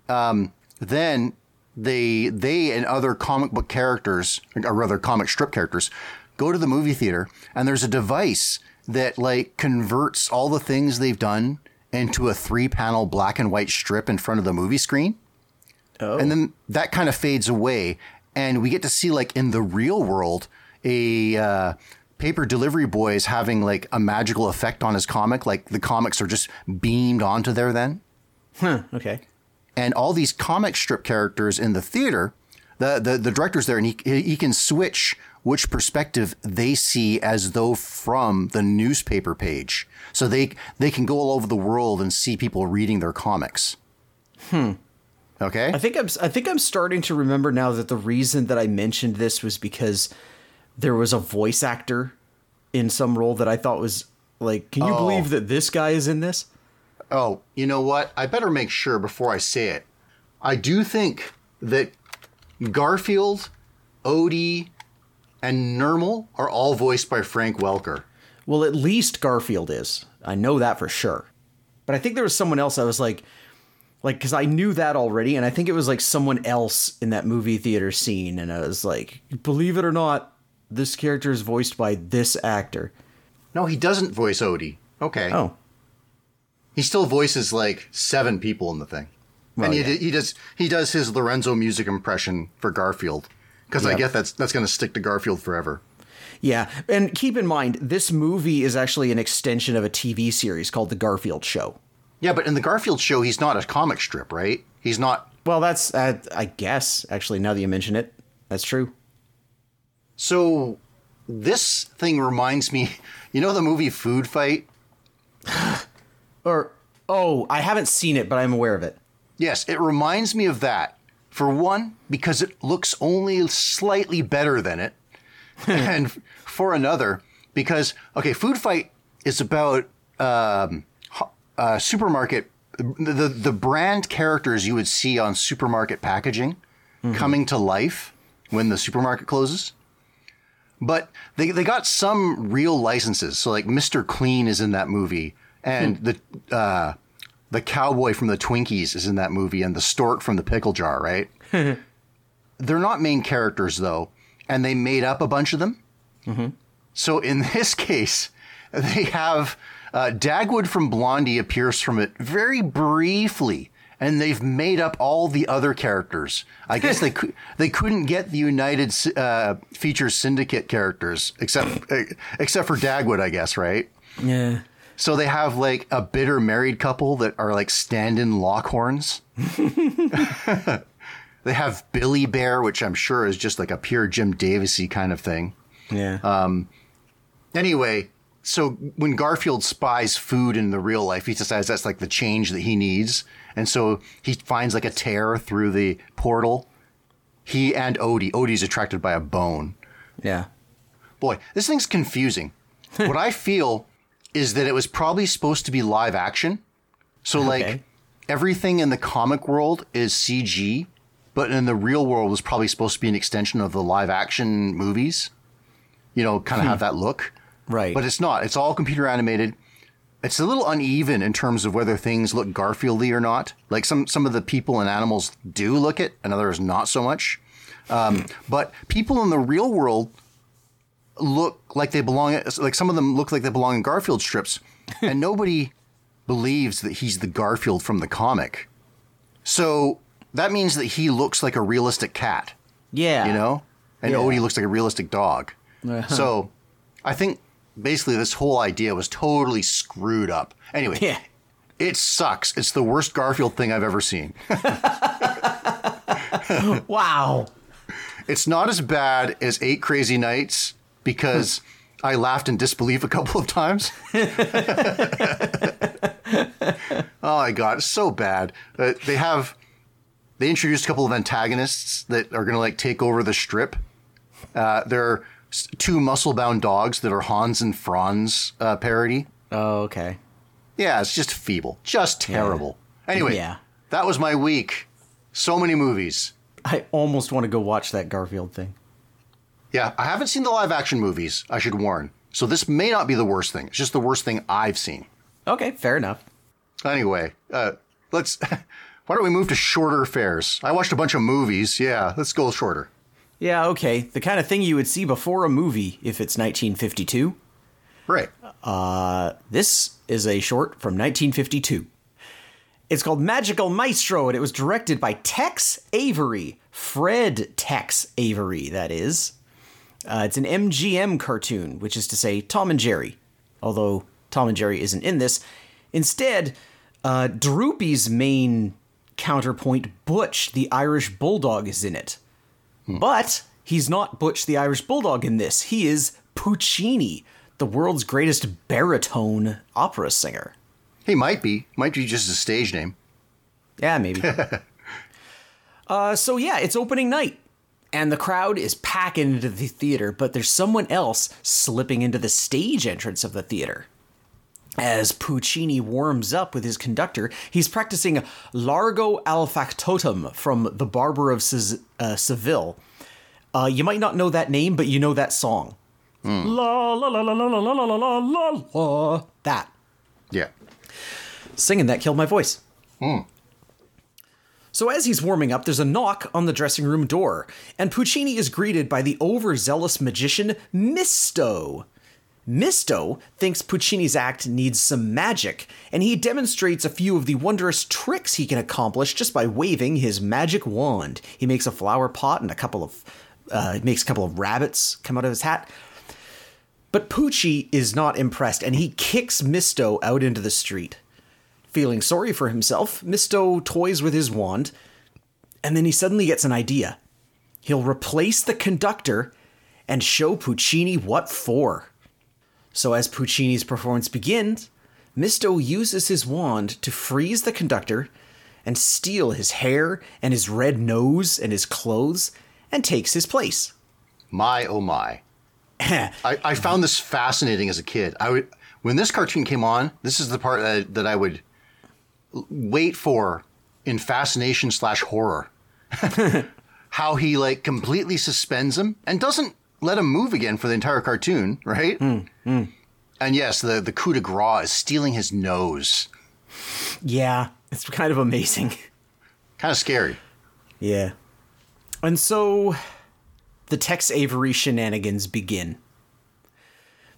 um, then they they and other comic book characters, or rather comic strip characters, go to the movie theater, and there's a device that like converts all the things they've done into a three panel black and white strip in front of the movie screen. oh. And then that kind of fades away, and we get to see like in the real world a uh, paper delivery boy is having like a magical effect on his comic, like the comics are just beamed onto there then Huh, okay. and all these comic strip characters in the theater, the the, the director's there, and he he can switch which perspective they see as though from the newspaper page, so they they can go all over the world and see people reading their comics. Hmm. Okay. I think I'm I think I'm starting to remember now that the reason that I mentioned this was because there was a voice actor in some role that I thought was like, can you Oh. believe that this guy is in this? Oh, you know what? I better make sure before I say it. I do think that Garfield, Odie, and Nermal are all voiced by Frank Welker. Well, at least Garfield is. I know that for sure. But I think there was someone else I was like like cuz I knew that already and I think it was like someone else in that movie theater scene and I was like, believe it or not, this character is voiced by this actor. No, he doesn't voice Odie. Okay. Oh. He still voices like seven people in the thing. Well, and he, yeah. he does he does his Lorenzo music impression for Garfield because I Yep. guess that's that's going to stick to Garfield forever. Yeah, and keep in mind this movie is actually an extension of a TV series called The Garfield Show. Yeah, but in the Garfield show, he's not a comic strip, right? He's not. Well, that's uh, I guess actually now that you mention it, that's true. So this thing reminds me, you know, the movie Food Fight. [SIGHS] Or oh, I haven't seen it, but I'm aware of it. Yes, it reminds me of that. For one, because it looks only slightly better than it. [LAUGHS] and for another, because, okay, Food Fight is about um, uh, supermarket, the, the, the brand characters you would see on supermarket packaging coming to life when the supermarket closes. But they, they got some real licenses. So, like, Mr. Clean is in that movie. And the. Uh, the cowboy from the Twinkies is in that movie, and the stork from the pickle jar, right? [LAUGHS] They're not main characters though, and they made up a bunch of them. So in [LAUGHS] this case, they have uh, Dagwood from Blondie appears from it very briefly, and they've made up all the other characters. I guess they [LAUGHS] cou- they couldn't get the United uh, Features Syndicate characters except uh, except for Dagwood, I guess, right? Yeah. So they have like a bitter married couple that are like stand-in Lockhorns. [LAUGHS] they have Billy Bear, which I'm sure is just like a pure Jim Davisy kind of thing. Yeah. Um. Anyway, so when Garfield spies food in the real life, he decides that's like the change that he needs, and so he finds like a tear through the portal. He and Odie. Odie's attracted by a bone. yeah. Boy, this thing's confusing. [LAUGHS] what I feel is that it was probably supposed to be live action. So, like, everything in the comic world is CG, but in the real world was probably supposed to be an extension of the live action movies. You know, kind of have that look. Right. But it's not. It's all computer animated. It's a little uneven in terms of whether things look Garfieldy or not. Like some some of the people and animals do look it, and others not so much. Um, but people in the real world look like they belong. Like some of them look like they belong in Garfield strips, [LAUGHS] and nobody believes that he's the Garfield from the comic. So that means that he looks like a realistic cat yeah. you know and Yeah. odie looks like a realistic dog uh-huh. so i think basically this whole idea was totally screwed up. Anyway, Yeah. it sucks. It's the worst Garfield thing I've ever seen. [LAUGHS] Wow. It's not as bad as Eight Crazy Nights because I laughed in disbelief a couple of times. [LAUGHS] oh my god, it's so bad. Uh, they have they introduced a couple of antagonists that are going to like take over the strip. Uh, they're two muscle-bound dogs that are Hans and Franz uh, parody. Oh, okay. Yeah, it's just feeble, just terrible. Anyway, Yeah. that was my week. So many movies. I almost want to go watch that Garfield thing. Yeah, I haven't seen the live action movies, I should warn. So this may not be the worst thing. It's just the worst thing I've seen. Okay, fair enough. Anyway, uh, let's. [LAUGHS] Why don't we move to shorter fares? I watched a bunch of movies. Yeah, let's go shorter. Yeah, okay. The kind of thing you would see before a movie if it's 1952. Right. This is a short from 1952. It's called Magical Maestro, and it was directed by Tex Avery. Fred Tex Avery, that is. Uh, it's an MGM cartoon, which is to say Tom and Jerry. Although Tom and Jerry isn't in this. Instead, uh, Droopy's main counterpoint, Butch, the Irish Bulldog, is in it. But he's not Butch the Irish Bulldog in this. He is Puccini, the world's greatest baritone opera singer. He might be. Might be just a stage name. Yeah, maybe. [LAUGHS] uh, so yeah, it's opening night. And the crowd is packing into the theater, but there's someone else slipping into the stage entrance of the theater. As Puccini warms up with his conductor, he's practicing Largo al Factotum from The Barber of Sev- uh, Seville. Uh, you might not know that name, but you know that song. La la la la la la la la la la la. That. Yeah. Singing that killed my voice. So as he's warming up, there's a knock on the dressing room door, and Puccini is greeted by the overzealous magician Mysto. Mysto thinks Puccini's act needs some magic, and he demonstrates a few of the wondrous tricks he can accomplish just by waving his magic wand. He makes a flower pot and a couple of uh, makes a couple of rabbits come out of his hat. But Pucci is not impressed, and he kicks Mysto out into the street. Feeling sorry for himself, Mysto toys with his wand, and then he suddenly gets an idea. He'll replace the conductor and show Puccini what for. So, as Puccini's performance begins, Mysto uses his wand to freeze the conductor and steal his hair and his red nose and his clothes and takes his place. My oh my. [LAUGHS] I, I found this fascinating as a kid. I would when this cartoon came on. This is the part that, that I would wait for in fascination slash horror. [LAUGHS] How he like completely suspends him and doesn't let him move again for the entire cartoon, right? Hmm, hmm. And yes, the the coup de grace is stealing his nose. Yeah, it's kind of amazing. [LAUGHS] Kind of scary. Yeah. And so the Tex Avery shenanigans begin.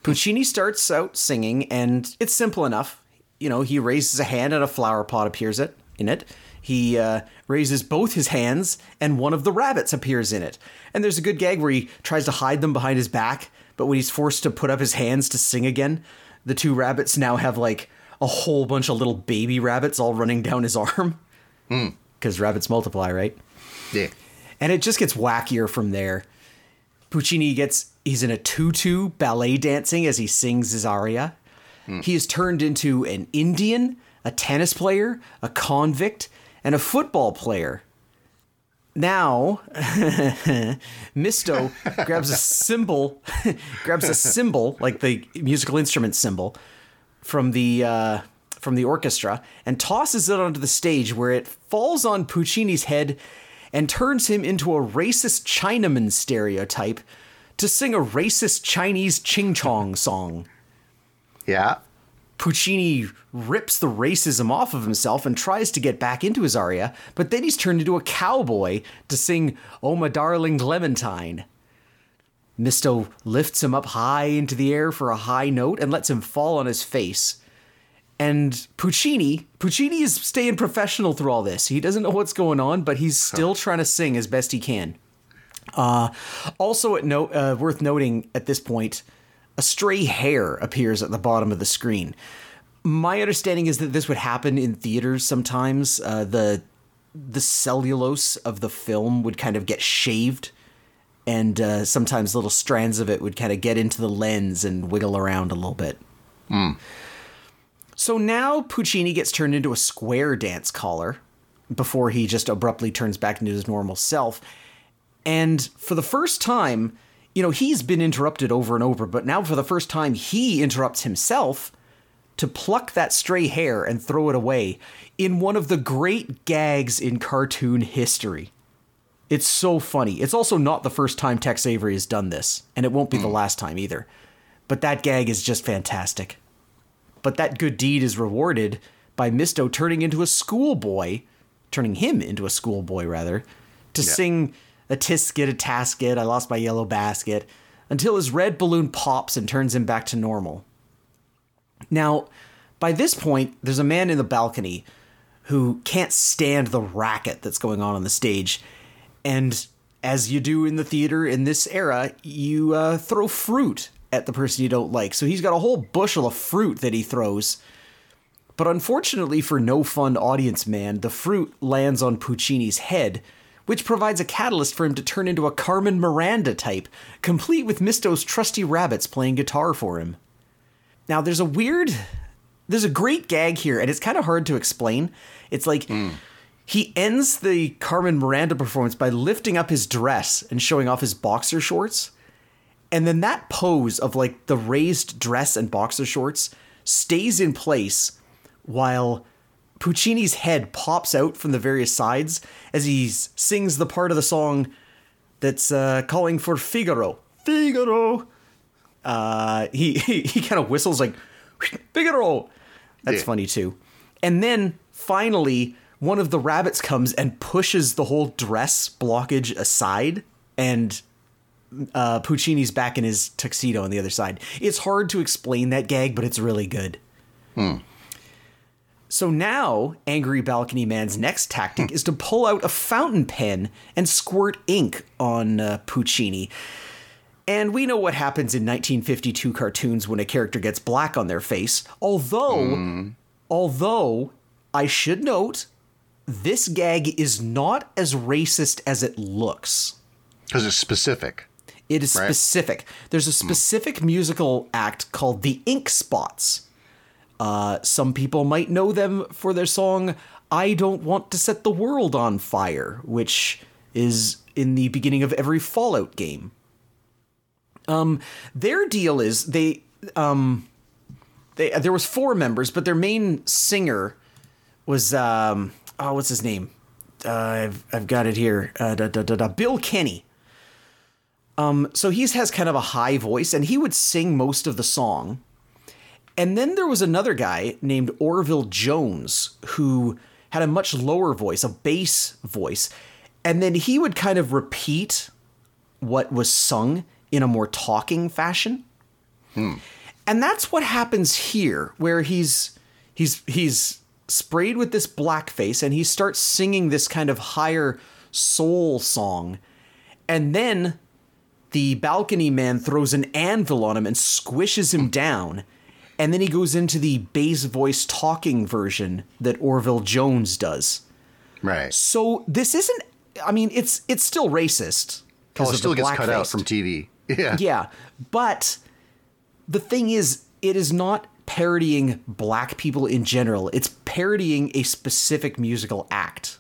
Puccini starts out singing, and it's simple enough. You know, he raises a hand and a flower pot appears it, in it. He uh, raises both his hands, and one of the rabbits appears in it. And there's a good gag where he tries to hide them behind his back, but when he's forced to put up his hands to sing again, the two rabbits now have like a whole bunch of little baby rabbits all running down his arm. Because rabbits multiply, right? Yeah. And it just gets wackier from there. Puccini gets he's in a tutu ballet dancing as he sings his aria. He is turned into an Indian, a tennis player, a convict, and a football player. Now, [LAUGHS] Mysto [LAUGHS] grabs a cymbal, [LAUGHS] grabs a cymbal like the musical instrument cymbal from the uh, from the orchestra and tosses it onto the stage where it falls on Puccini's head and turns him into a racist Chinaman stereotype to sing a racist Chinese ching chong song. Yeah. Puccini rips the racism off of himself and tries to get back into his aria, but then he's turned into a cowboy to sing Oh My Darling Clementine. Mysto lifts him up high into the air for a high note and lets him fall on his face. And Puccini, Puccini is staying professional through all this. He doesn't know what's going on, but he's still trying to sing as best he can. Uh, also, at note, uh, worth noting at this point, a stray hair appears at the bottom of the screen. My understanding is that this would happen in theaters sometimes. Uh, the the cellulose of the film would kind of get shaved, and uh, sometimes little strands of it would kind of get into the lens and wiggle around a little bit. So now Puccini gets turned into a square dance caller before he just abruptly turns back into his normal self. And for the first time, you know, he's been interrupted over and over, but now for the first time, he interrupts himself to pluck that stray hair and throw it away in one of the great gags in cartoon history. It's so funny. It's also not the first time Tex Avery has done this, and it won't be the hmm. last time either. But that gag is just fantastic. But that good deed is rewarded by Mysto turning into a schoolboy, turning him into a schoolboy rather, to sing a tisket, a tasket, I lost my yellow basket, until his red balloon pops and turns him back to normal. Now, by this point, there's a man in the balcony who can't stand the racket that's going on on the stage. And as you do in the theater in this era, you uh, throw fruit at the person you don't like. So he's got a whole bushel of fruit that he throws. But unfortunately for no fun audience man, the fruit lands on Puccini's head, which provides a catalyst for him to turn into a Carmen Miranda type, complete with Mysto's trusty rabbits playing guitar for him. Now, there's a weird, there's a great gag here, and it's kind of hard to explain. It's like hmm. he ends the Carmen Miranda performance by lifting up his dress and showing off his boxer shorts. And then that pose of like the raised dress and boxer shorts stays in place while Puccini's head pops out from the various sides as he sings the part of the song that's uh, calling for Figaro. Figaro. Uh, he [LAUGHS] he, he kind of whistles like [LAUGHS] Figaro. That's Yeah. funny too. And then finally, one of the rabbits comes and pushes the whole dress blockage aside, and uh, Puccini's back in his tuxedo on the other side. It's hard to explain that gag, but it's really good. So now, Angry Balcony Man's next tactic hmm. is to pull out a fountain pen and squirt ink on uh, Puccini. And we know what happens in 1952 cartoons when a character gets black on their face. Although, hmm. although I should note, this gag is not as racist as it looks. Because it's specific. It is Right. specific. There's a hmm. specific musical act called the Ink Spots. Uh, some people might know them for their song I Don't Want to Set the World on Fire, which is in the beginning of every Fallout game. Um, their deal is they um they there was four members, but their main singer was um oh what's his name? Uh, I've I've got it here. Uh, da, da, da, Bill Kenny. Um, so he has kind of a high voice, and he would sing most of the song. And then there was another guy named Orville Jones who had a much lower voice, a bass voice, and then he would kind of repeat what was sung in a more talking fashion. Hmm. And that's what happens here, where he's he's he's sprayed with this blackface and he starts singing this kind of higher soul song. And then the balcony man throws an anvil on him and squishes him hmm. down. And then he goes into the bass voice talking version that Orville Jones does. Right. So this isn't I mean it's it's still racist. Oh, it still gets cut out from TV. [LAUGHS] Yeah. Yeah, but the thing is, it is not parodying black people in general. It's parodying a specific musical act.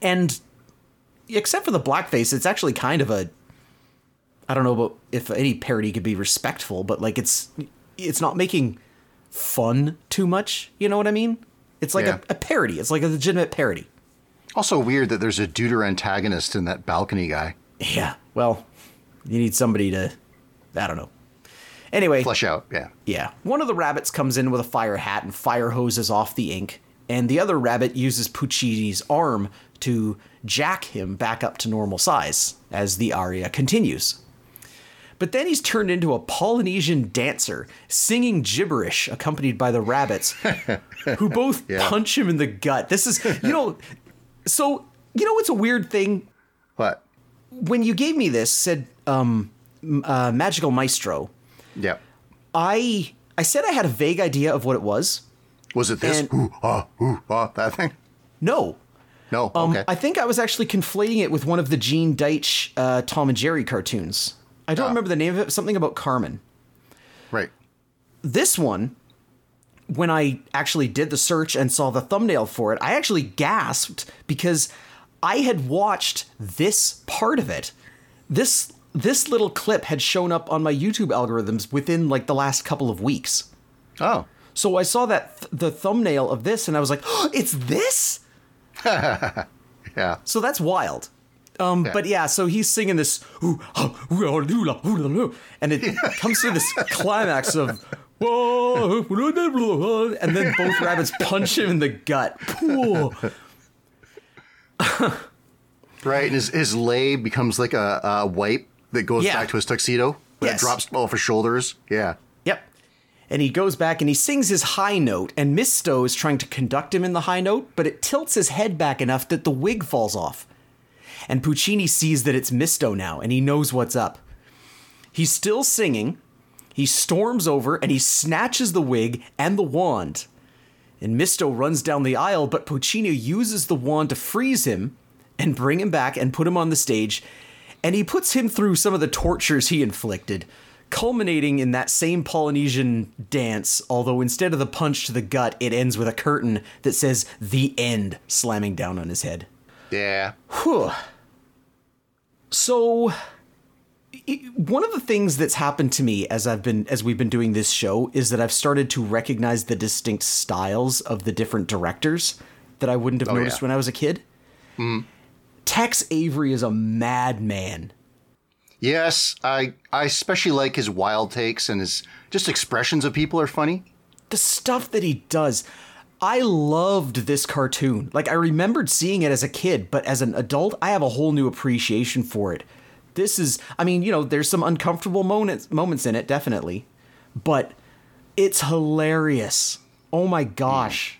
And except for the blackface, it's actually kind of a I don't know about if any parody could be respectful, but like it's it's not making fun too much, you know what I mean? It's like Yeah. a, a parody. It's like a legitimate parody. Also weird that there's a deuter antagonist in that balcony guy. Yeah. Well, you need somebody to I don't know. Anyway, Flesh out. Yeah. Yeah. One of the rabbits comes in with a fire hat and fire hoses off the ink, and the other rabbit uses Puccini's arm to jack him back up to normal size as the aria continues. But then he's turned into a Polynesian dancer, singing gibberish accompanied by the rabbits, [LAUGHS] who both Yeah. punch him in the gut. This is, you know, so, you know what's a weird thing? What? when you gave me this, said um, uh, Magical Maestro, Yep. I I said I had a vague idea of what it was. Was it this? And- Ooh, ah, ooh, ah, that thing? No. No. Um, okay. I think I was actually conflating it with one of the Gene Deitch uh, Tom and Jerry cartoons. I don't Ah. remember the name of it. Something about Carmen. right. This one, when I actually did the search and saw the thumbnail for it, I actually gasped because I had watched this part of it. This this little clip had shown up on my YouTube algorithms within like the last couple of weeks. Oh. So I saw that th- the thumbnail of this and I was like, oh, [GASPS] "It's this?" [LAUGHS] Yeah. So that's wild. Um, Yeah. But yeah, so he's singing this, "Ooh, ah, ah, ooh, la, ooh, la, ooh," and it [LAUGHS] comes to this climax of, [LAUGHS] "Whoa," and then both rabbits punch him in the gut. [LAUGHS] Right. And his, his lay becomes like a, a wipe that goes Yeah. back to his tuxedo. Yes. drops off his shoulders. Yeah. Yep. And he goes back and he sings his high note, and Mysto is trying to conduct him in the high note, but it tilts his head back enough that the wig falls off. And Puccini sees that it's Mysto now, and he knows what's up. He's still singing. He storms over and he snatches the wig and the wand. And Mysto runs down the aisle, but Puccini uses the wand to freeze him and bring him back and put him on the stage. And he puts him through some of the tortures he inflicted, culminating in that same Polynesian dance, although instead of the punch to the gut, it ends with a curtain that says the end slamming down on his head. Yeah. Whew. So one of the things that's happened to me as I've been as we've been doing this show is that I've started to recognize the distinct styles of the different directors that I wouldn't have Oh, noticed yeah. when I was a kid. Mm-hmm. Tex Avery is a madman. Yes. I, I especially like his wild takes and his just expressions of people are funny. the stuff that he does. I loved this cartoon. Like I remembered seeing it as a kid, but as an adult, I have a whole new appreciation for it. This is I mean, you know, there's some uncomfortable moments moments in it definitely, but it's hilarious. Oh my gosh.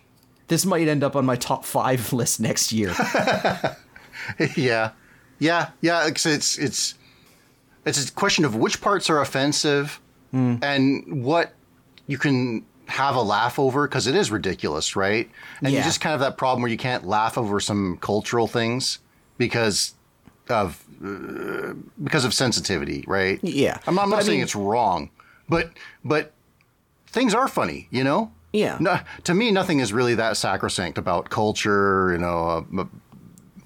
This might end up on my top 5 [LAUGHS] list next year. [LAUGHS] yeah, yeah, yeah. It's it's it's it's a question of which parts are offensive Hmm. and what you can have a laugh over because it is ridiculous, right? And you just kind of have that problem where you can't laugh over some cultural things because of uh, because of sensitivity, right? Yeah. I'm, I'm not I saying mean- it's wrong, but but things are funny, you know. Yeah. No, to me, nothing is really that sacrosanct about culture, you know. Uh,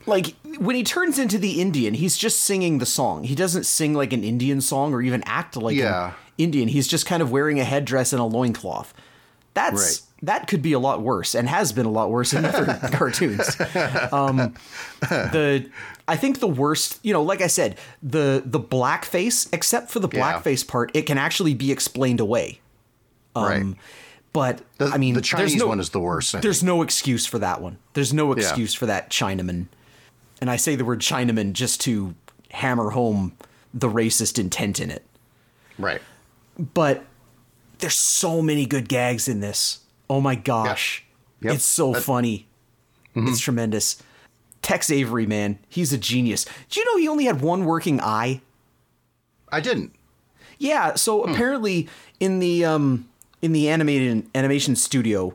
like when he turns into the Indian, he's just singing the song. He doesn't sing like an Indian song or even act like Yeah. an Indian. He's just kind of wearing a headdress and a loincloth. That's Right. that could be a lot worse and has been a lot worse in other [LAUGHS] cartoons. Um, the I think the worst, you know, like I said, the the blackface, except for the Yeah. blackface part, it can actually be explained away. right. But The, I mean, the Chinese no- one is the worst. I there's no excuse for that one. There's no excuse for that Chinaman. And I say the word Chinaman just to hammer home the racist intent in it. right. But there's so many good gags in this. Oh my gosh. Yep. It's so That- funny. It's tremendous. Tex Avery, man, he's a genius. Do you know he only had one working eye? I didn't. Yeah, so apparently in the um in the animated animation studio,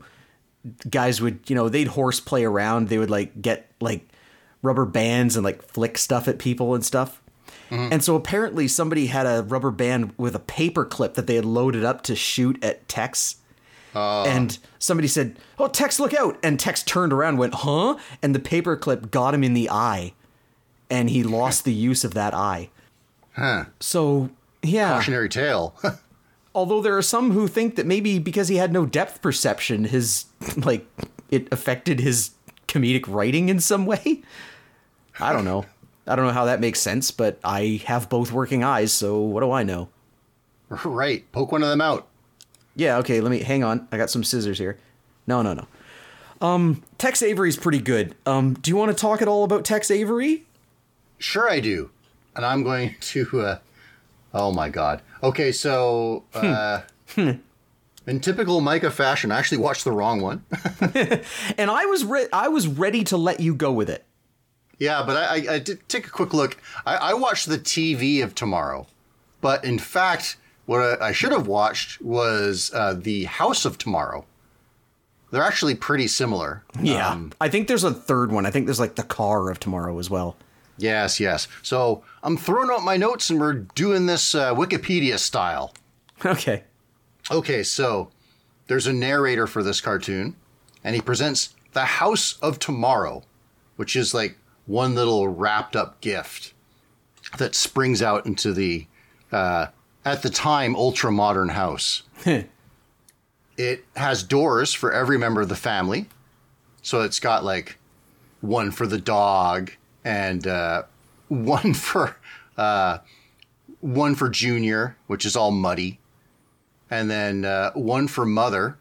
guys would, you know, they'd horseplay around. They would like get like rubber bands and like flick stuff at people and stuff. Mm-hmm. And so apparently somebody had a rubber band with a paper clip that they had loaded up to shoot at Tex. Ah. and somebody said, "Oh, Tex, look out!" And Tex turned around, went, "Huh?" And the paper clip got him in the eye, and he lost the use of that eye. Huh. So yeah, Cautionary tale. [LAUGHS] although there are some who think that maybe because he had no depth perception his [LAUGHS] like it affected his comedic writing in some way i don't know i don't know how that makes sense but i have both working eyes so what do i know [LAUGHS] right. Poke one of them out. yeah okay let me hang on i got some scissors here no no no um tex avery's pretty good um do you want to talk at all about tex avery Sure, I do. And I'm going [LAUGHS] to. Uh, oh my God. Okay, so. Uh, in typical Micah fashion, I actually watched the wrong one. [LAUGHS] and i was re- i was ready to let you go with it yeah, but I, I, I did take a quick look. I, I watched the TV of tomorrow. But in fact, What I, I should have watched was uh, the House of Tomorrow. They're actually pretty similar. Yeah. Um, I think there's a third one. I think there's like the car of tomorrow as well. yes, yes. So I'm throwing out my notes and we're doing this uh, Wikipedia style. [LAUGHS] Okay. Okay, so there's a narrator for this cartoon, and he presents the House of Tomorrow, which is like one little wrapped up gift that springs out into the, uh, at the time, ultra modern house. [LAUGHS] it has doors for every member of the family. So it's got like one for the dog and uh, [LAUGHS] one for uh, one for Junior, which is all muddy, and then uh, one for Mother,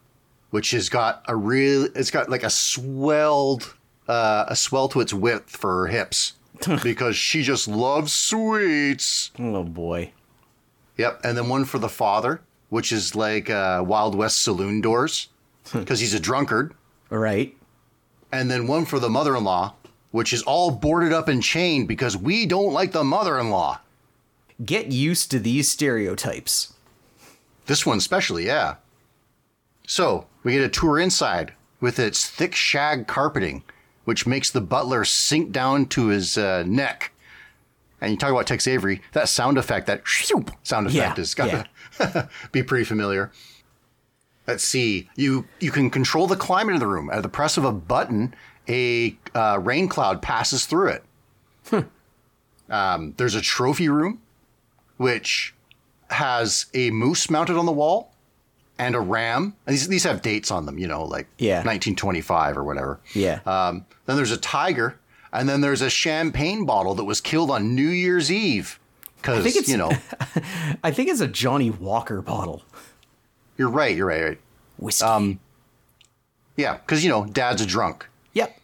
which has got a real. It's got like a swelled uh, a swell to its width for her hips [LAUGHS] because she just loves sweets. Oh boy. Yep, and then one for the father, which is like uh, Wild West saloon doors [LAUGHS] because he's a drunkard, All right. and then one for the mother-in-law, which is all boarded up and chained because we don't like the mother-in-law. Get used to these stereotypes. This one especially, yeah. So we get a tour inside with its thick shag carpeting, which makes the butler sink down to his uh, neck. And you talk about Tex Avery, that sound effect, that shoop sound effect Yeah, is got to be pretty familiar. Let's see. You you can control the climate of the room. At the press of a button, a uh, rain cloud passes through it. Um, there's a trophy room, which has a moose mounted on the wall and a ram. And these these have dates on them, you know, like Yeah. 1925 or whatever. Yeah. Um, then there's a tiger, and then there's a champagne bottle that was killed on New Year's Eve. Because you know, [LAUGHS] I think it's a Johnnie Walker bottle. you're right. You're right. right. Whiskey. Um, yeah, because you know, Dad's a drunk. yep.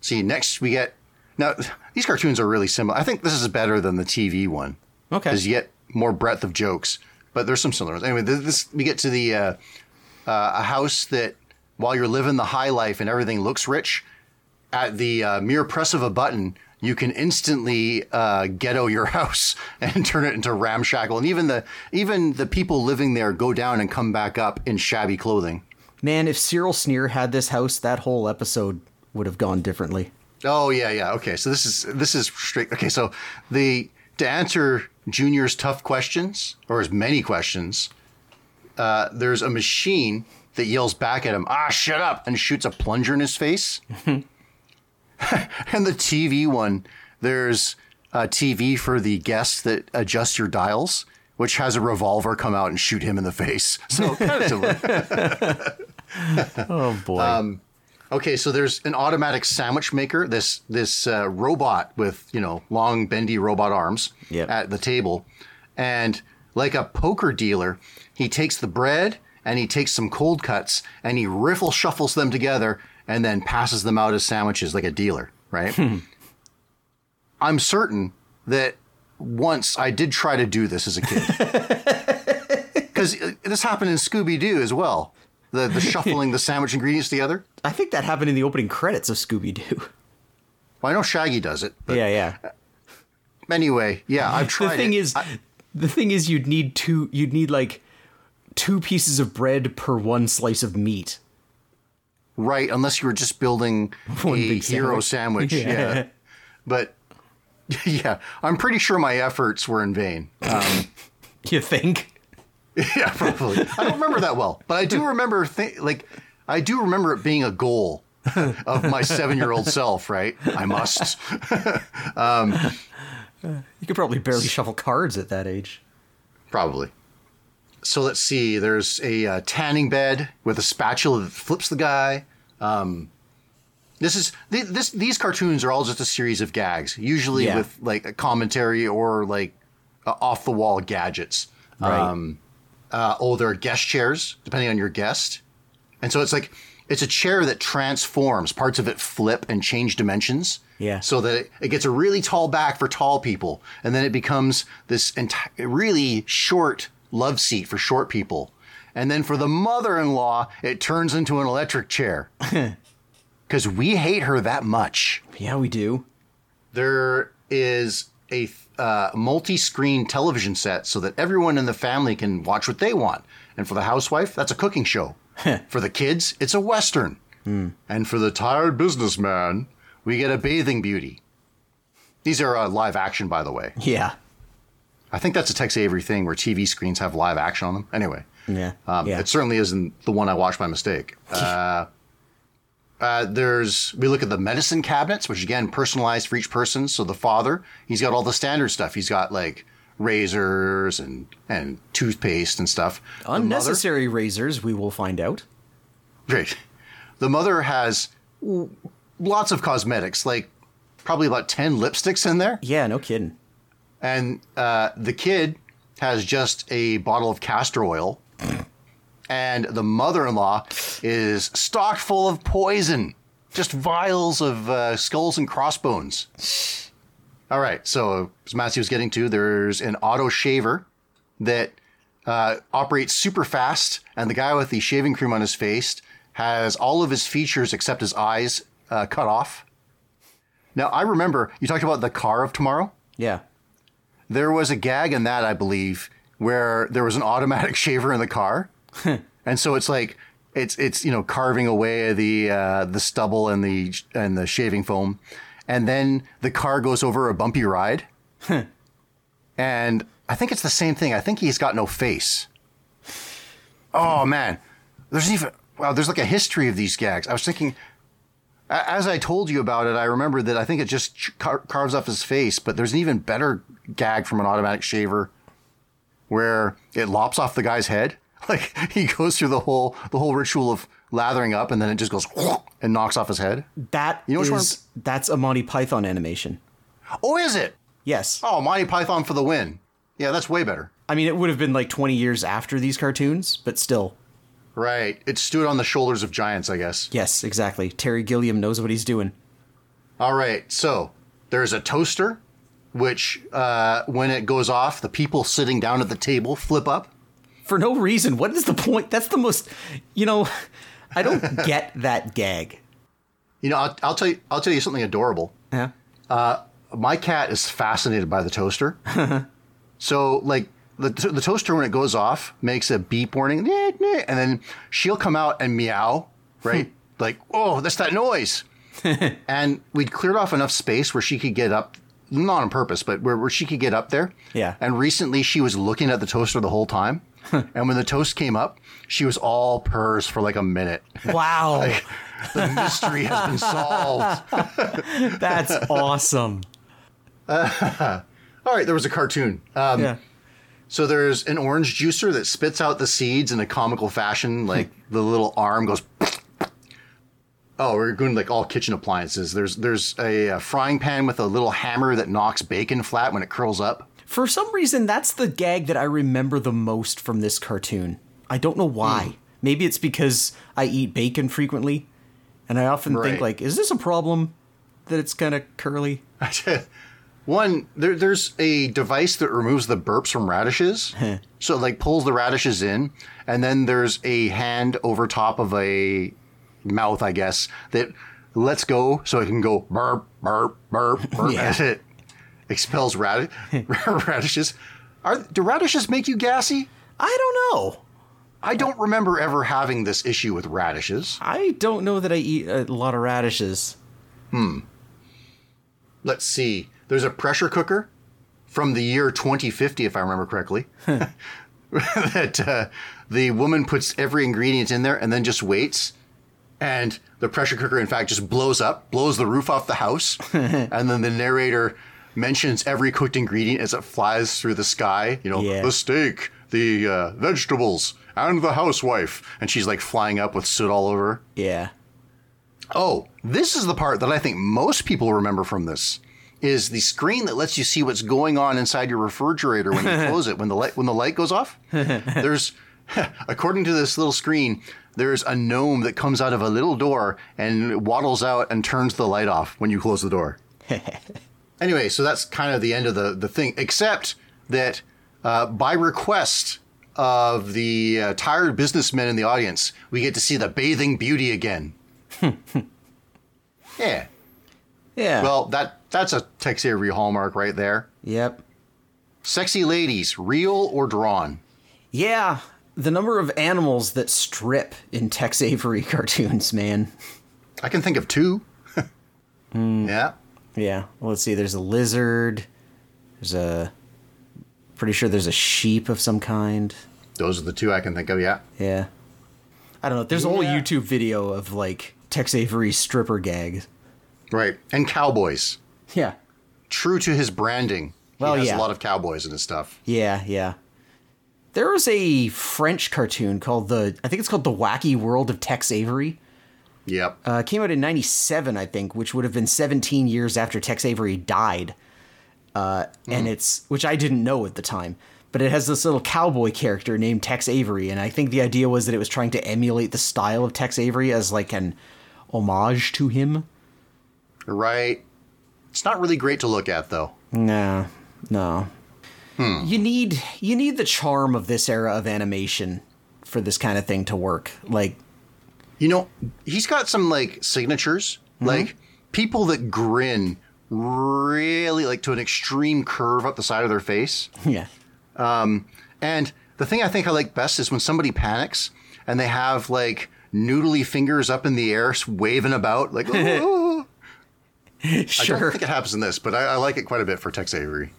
See, next we get now. These cartoons are really similar. I think this is better than the TV one. Okay. because you get more breadth of jokes. But there's some similarities. Anyway, this, this we get to the uh, uh, a house that while you're living the high life and everything looks rich, at the uh, mere press of a button, you can instantly uh, ghetto your [LAUGHS] house and turn it into ramshackle. And even the even the people living there go down and come back up in shabby clothing. Man, if Cyril Sneer had this house, that whole episode would have gone differently. Oh yeah, yeah. Okay, so this is this is straight. Okay, so the to answer Junior's tough questions or as many questions, uh, there's a machine that yells back at him, "Ah, shut up!" and shoots a plunger in his face. [LAUGHS] and the TV one, there's a TV for the guest that adjusts your dials, which has a revolver come out and shoot him in the face. So kind of similar. [LAUGHS] Oh boy. Um, Okay, so there's an automatic sandwich maker, this this uh, robot with you know long bendy robot arms Yep. at the table, and like a poker dealer, he takes the bread and he takes some cold cuts and he riffle shuffles them together and then passes them out as sandwiches like a dealer, right? I'm certain that once I did try to do this as a kid, [LAUGHS] because this happened in Scooby Doo as well. The, the [LAUGHS] shuffling the sandwich ingredients together. I think that happened in the opening credits of Scooby Doo. Well, I know Shaggy does it, yeah, yeah. anyway, yeah, I've The thing it. is, I- the thing is, you'd need two. You'd need like two pieces of bread per one slice of meat. right, unless you were just building [LAUGHS] One a big hero sandwich, Yeah. yeah. But [LAUGHS] yeah, I'm pretty sure my efforts were in vain. Um, You think? [LAUGHS] yeah, probably. I don't remember that well, but I do remember th- like I do remember it being a goal of my seven-year-old self. Right, I must. [LAUGHS] You could probably barely shuffle cards at that age. Probably. So let's see. There's a uh, tanning bed with a spatula that flips the guy. Um, this is th- this. These cartoons are all just a series of gags, usually Yeah. with like a commentary or like uh, off the wall gadgets. Right. Um, uh, oh, there are guest chairs depending on your guest, and so it's like it's a chair that transforms. Parts of it flip and change dimensions. Yeah. So that it, it gets a really tall back for tall people, and then it becomes this enti- really short love seat for short people. And then for the mother-in-law, it turns into an electric chair. [LAUGHS] Because we hate her that much. Yeah, we do. There is a uh, multi-screen television set so that everyone in the family can watch what they want. And for the housewife, that's a cooking show. [LAUGHS] for the kids, it's a western. And for the tired businessman, we get a bathing beauty. These are uh, live action, by the way. Yeah. I think that's a Tex Avery thing where TV screens have live action on them. Anyway, Yeah. um, yeah. it certainly isn't the one I watched by mistake. [LAUGHS] Uh, uh, there's we look at the medicine cabinets, which again personalized for each person. So the father, he's got all the standard stuff. He's got like razors and and toothpaste and stuff. The mother- Unnecessary razors, we will find out. Great. The mother has w- lots of cosmetics, like probably about 10 lipsticks in there. Yeah, no kidding. And uh, the kid has just a bottle of castor oil. And the mother in law is stocked full of poison, just vials of uh, skulls and crossbones. All right. So, as Matthew was getting to, there's an auto shaver that uh, operates super fast, and the guy with the shaving cream on his face has all of his features except his eyes uh, cut off. Now, I remember you talked about the car of tomorrow. Yeah. There was a gag in that, I believe, where there was an automatic [LAUGHS] shaver in the car, [LAUGHS] and so it's like it's it's you know carving away the uh, the stubble and the and the shaving foam, and then the car goes over a bumpy ride, [LAUGHS] and I think it's the same thing. I think he's got no face. Oh man, there's even wow. There's like a history of these gags. I was thinking. As I told you about it, I remember that I think it just car- carves off his face, but there's an even better gag from an automatic shaver where it lops off the guy's head. [LAUGHS] Like he goes through the whole the whole ritual of lathering up, and then it just goes [LAUGHS] and knocks off his head. That You know which one that's a Monty Python animation. Oh, is it? Yes. Oh, Monty Python for the win. Yeah, that's way better. I mean, it would have been like 20 years after these cartoons, but still. Right. It stood on the shoulders of giants, I guess. Yes, exactly. Terry Gilliam knows what he's doing. All right. So there's a toaster, which uh, when it goes off, the people sitting down at the table flip up. For no reason. What is the point? That's the most, you know, I don't [LAUGHS] get that gag. You know, I'll, I'll tell you. I'll tell you something adorable. Yeah. Uh, my cat is fascinated by the toaster. [LAUGHS] so like the the toaster when it goes off makes a beep warning, and then she'll come out and meow, right? [LAUGHS] like, oh, that's that noise. and we'd cleared off enough space where she could get up, not on purpose, but where, where she could get up there. Yeah. And recently she was looking at the toaster the whole time. [LAUGHS] and when the toast came up, she was all purrs for like a minute. Wow. [LAUGHS] the mystery has been solved. [LAUGHS] That's awesome. All right, there was a cartoon. Um, yeah. So there's an orange juicer that spits out the seeds in a comical fashion, like the little arm goes. [SNIFFS] Oh, we're going like all kitchen appliances. There's there's a, uh frying pan with a little hammer that knocks bacon flat when it curls up. For some reason, that's the gag that I remember the most from this cartoon. I don't know why. Hmm. Maybe it's because I eat bacon frequently, and I often Right. think like, is this a problem that it's kind of curly? [LAUGHS] One there, there's a device that removes the burps from radishes, so it like pulls the radishes in, and then there's a hand over top of a mouth, I guess, that lets go so it can go burp burp burp burp [LAUGHS] Yeah. Expels radi- [LAUGHS] [LAUGHS] radishes. Are do radishes make you gassy? I don't know. I don't remember ever having this issue with radishes. I don't know that I eat a lot of radishes. Hmm. Let's see. There's a pressure cooker from the year 2050, if I remember correctly. [LAUGHS] that uh, the woman puts every ingredient in there and then just waits. And the pressure cooker, in fact, just blows up, blows the roof off the house. and then the narrator mentions every cooked ingredient as it flies through the sky. You know, Yeah. the steak, the uh, vegetables, and the housewife. And she's like flying up with soot all over. Yeah. Oh, this is the part that I think most people remember from this is the screen that lets you see what's going on inside your refrigerator when you [LAUGHS] close it when the light when the light goes off. [LAUGHS] There's [LAUGHS] according to this little screen, there's a gnome that comes out of a little door and waddles out and turns the light off when you close the door. Anyway, so that's kind of the end of the the thing except that uh, by request of the uh, tired businessmen in the audience, we get to see the bathing beauty again. [LAUGHS] yeah. Yeah. Well, that that's a Tex Avery hallmark right there. Yep. Sexy ladies, real or drawn? Yeah, the number of animals that strip in Tex Avery [LAUGHS] cartoons, man. I can think of two. [LAUGHS] Yeah. Yeah. Well, let's see. There's a lizard. There's a. Pretty sure there's a sheep of some kind. Those are the two I can think of, yeah. Yeah. I don't know. There's a whole Yeah. YouTube video of like Tex Avery stripper gags. Right. And cowboys. Yeah. True to his branding. Well, he has yeah. a lot of cowboys in his stuff. Yeah, yeah. There was a French cartoon called the I think it's called The Wacky World of Tex Avery. Yep. Uh, came out in 97, I think, which would have been 17 years after Tex Avery died. Uh, and it's which I didn't know at the time, but it has this little cowboy character named Tex Avery, and I think the idea was that it was trying to emulate the style of Tex Avery as like an homage to him. right. It's not really great to look at, though. No, no. You need you need the charm of this era of animation for this kind of thing to work. Like, You know, he's got some like signatures, Mm-hmm. like people that grin really like to an extreme curve up the side of their face. [LAUGHS] yeah, um, And the thing I think I like best is when somebody panics and they have like noodly fingers up in the air waving about, like, [LAUGHS] "Oh." I sure. don't think it happens in this, but I, I like it quite a bit for Tex Avery.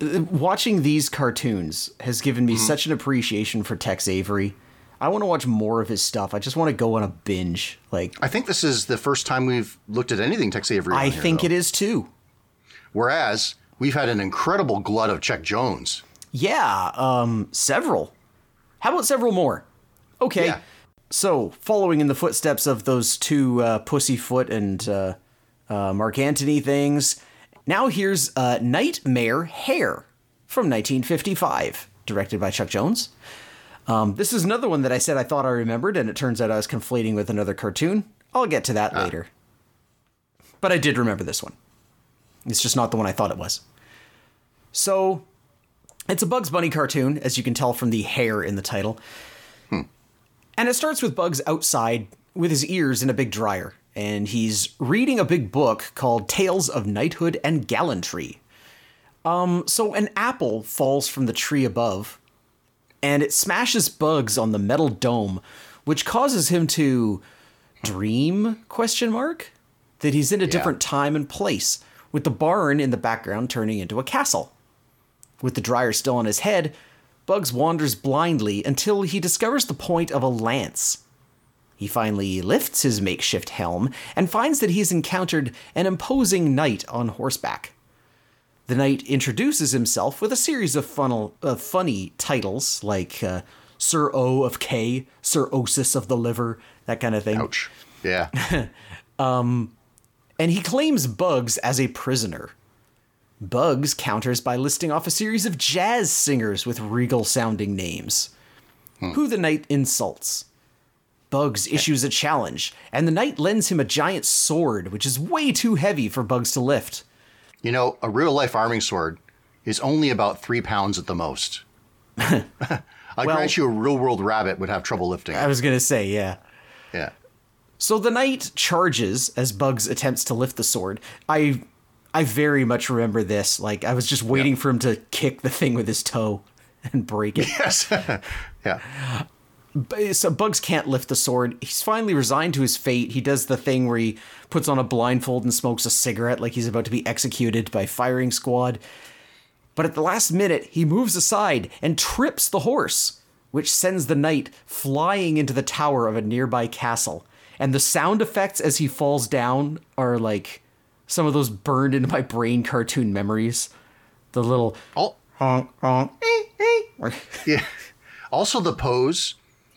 Uh, watching these cartoons has given me mm-hmm. such an appreciation for Tex Avery. I want to watch more of his stuff. I just want to go on a binge. Like I think this is the first time we've looked at anything Tex Avery. I think it is too. Whereas we've had an incredible glut of Chuck Jones. Yeah, um several. How about several more? Okay. Yeah. So, following in the footsteps of those two uh, Pussyfoot and uh, uh, Mark Antony things, now here's uh, Knight-Mare Hare from 1955, directed by Chuck Jones. Um, this is another one that I said I thought I remembered, and it turns out I was conflating with another cartoon. I'll get to that later. But I did remember this one. It's just not the one I thought it was. So, it's a Bugs Bunny cartoon, as you can tell from the hare in the title. And it starts with Bugs outside with his ears in a big dryer, and he's reading a big book called Tales of Knighthood and Gallantry. Um, so an apple falls from the tree above, and it smashes Bugs on the metal dome, which causes him to dream question mark that he's in a different time and place, with the barn in the background turning into a castle. With the dryer still on his head, Bugs wanders blindly until he discovers the point of a lance. He finally lifts his makeshift helm and finds that he's encountered an imposing knight on horseback. The knight introduces himself with a series of funnel, uh, funny titles like uh, Sir O of K, Sir Osis of the Liver, that kind of thing. Ouch. Yeah. [LAUGHS] and he claims Bugs as a prisoner. Bugs counters by listing off a series of jazz singers with regal sounding names, who the knight insults. Bugs issues a challenge, and the knight lends him a giant sword, which is way too heavy for Bugs to lift. You know, a real life arming sword is only about three pounds at the most. [LAUGHS] I grant you a real world rabbit would have trouble lifting. It. I was gonna say, yeah. Yeah. So the knight charges as Bugs attempts to lift the sword. I I very much remember this. Like I was just waiting for him to kick the thing with his toe and break it. [LAUGHS] Yes. [LAUGHS] yeah. So Bugs can't lift the sword. He's finally resigned to his fate. He does the thing where he puts on a blindfold and smokes a cigarette like he's about to be executed by firing squad. But at the last minute, he moves aside and trips the horse, which sends the knight flying into the tower of a nearby castle. And the sound effects as he falls down are like some of those burned into my brain cartoon memories. The little oh honk honk. [LAUGHS] yeah. Also, the pose.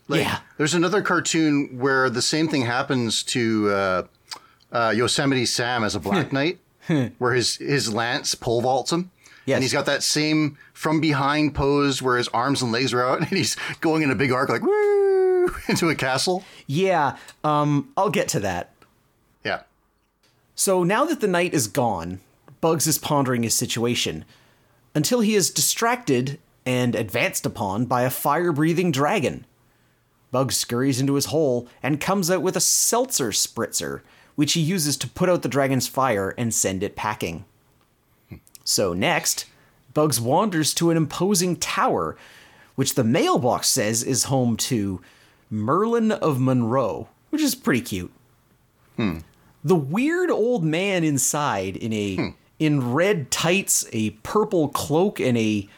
Like, Yeah. There's another cartoon where the same thing happens to uh, uh, Yosemite Sam as a Black [LAUGHS] Knight, where his his lance pole vaults him. Yes. And he's got that same from behind pose where his arms and legs are out, [LAUGHS] and he's going in a big arc like woo [LAUGHS] into a castle. Yeah, um, I'll get to that. Yeah. So now that the knight is gone, Bugs is pondering his situation until he is distracted and advanced upon by a fire breathing dragon. Bugs scurries into his hole and comes out with a seltzer spritzer, which he uses to put out the dragon's fire and send it packing. So next, Bugs wanders to an imposing tower, which the mailbox says is home to Merlin of Monroe, which is pretty cute. The weird old man inside in a hmm. in red tights, a purple cloak, and a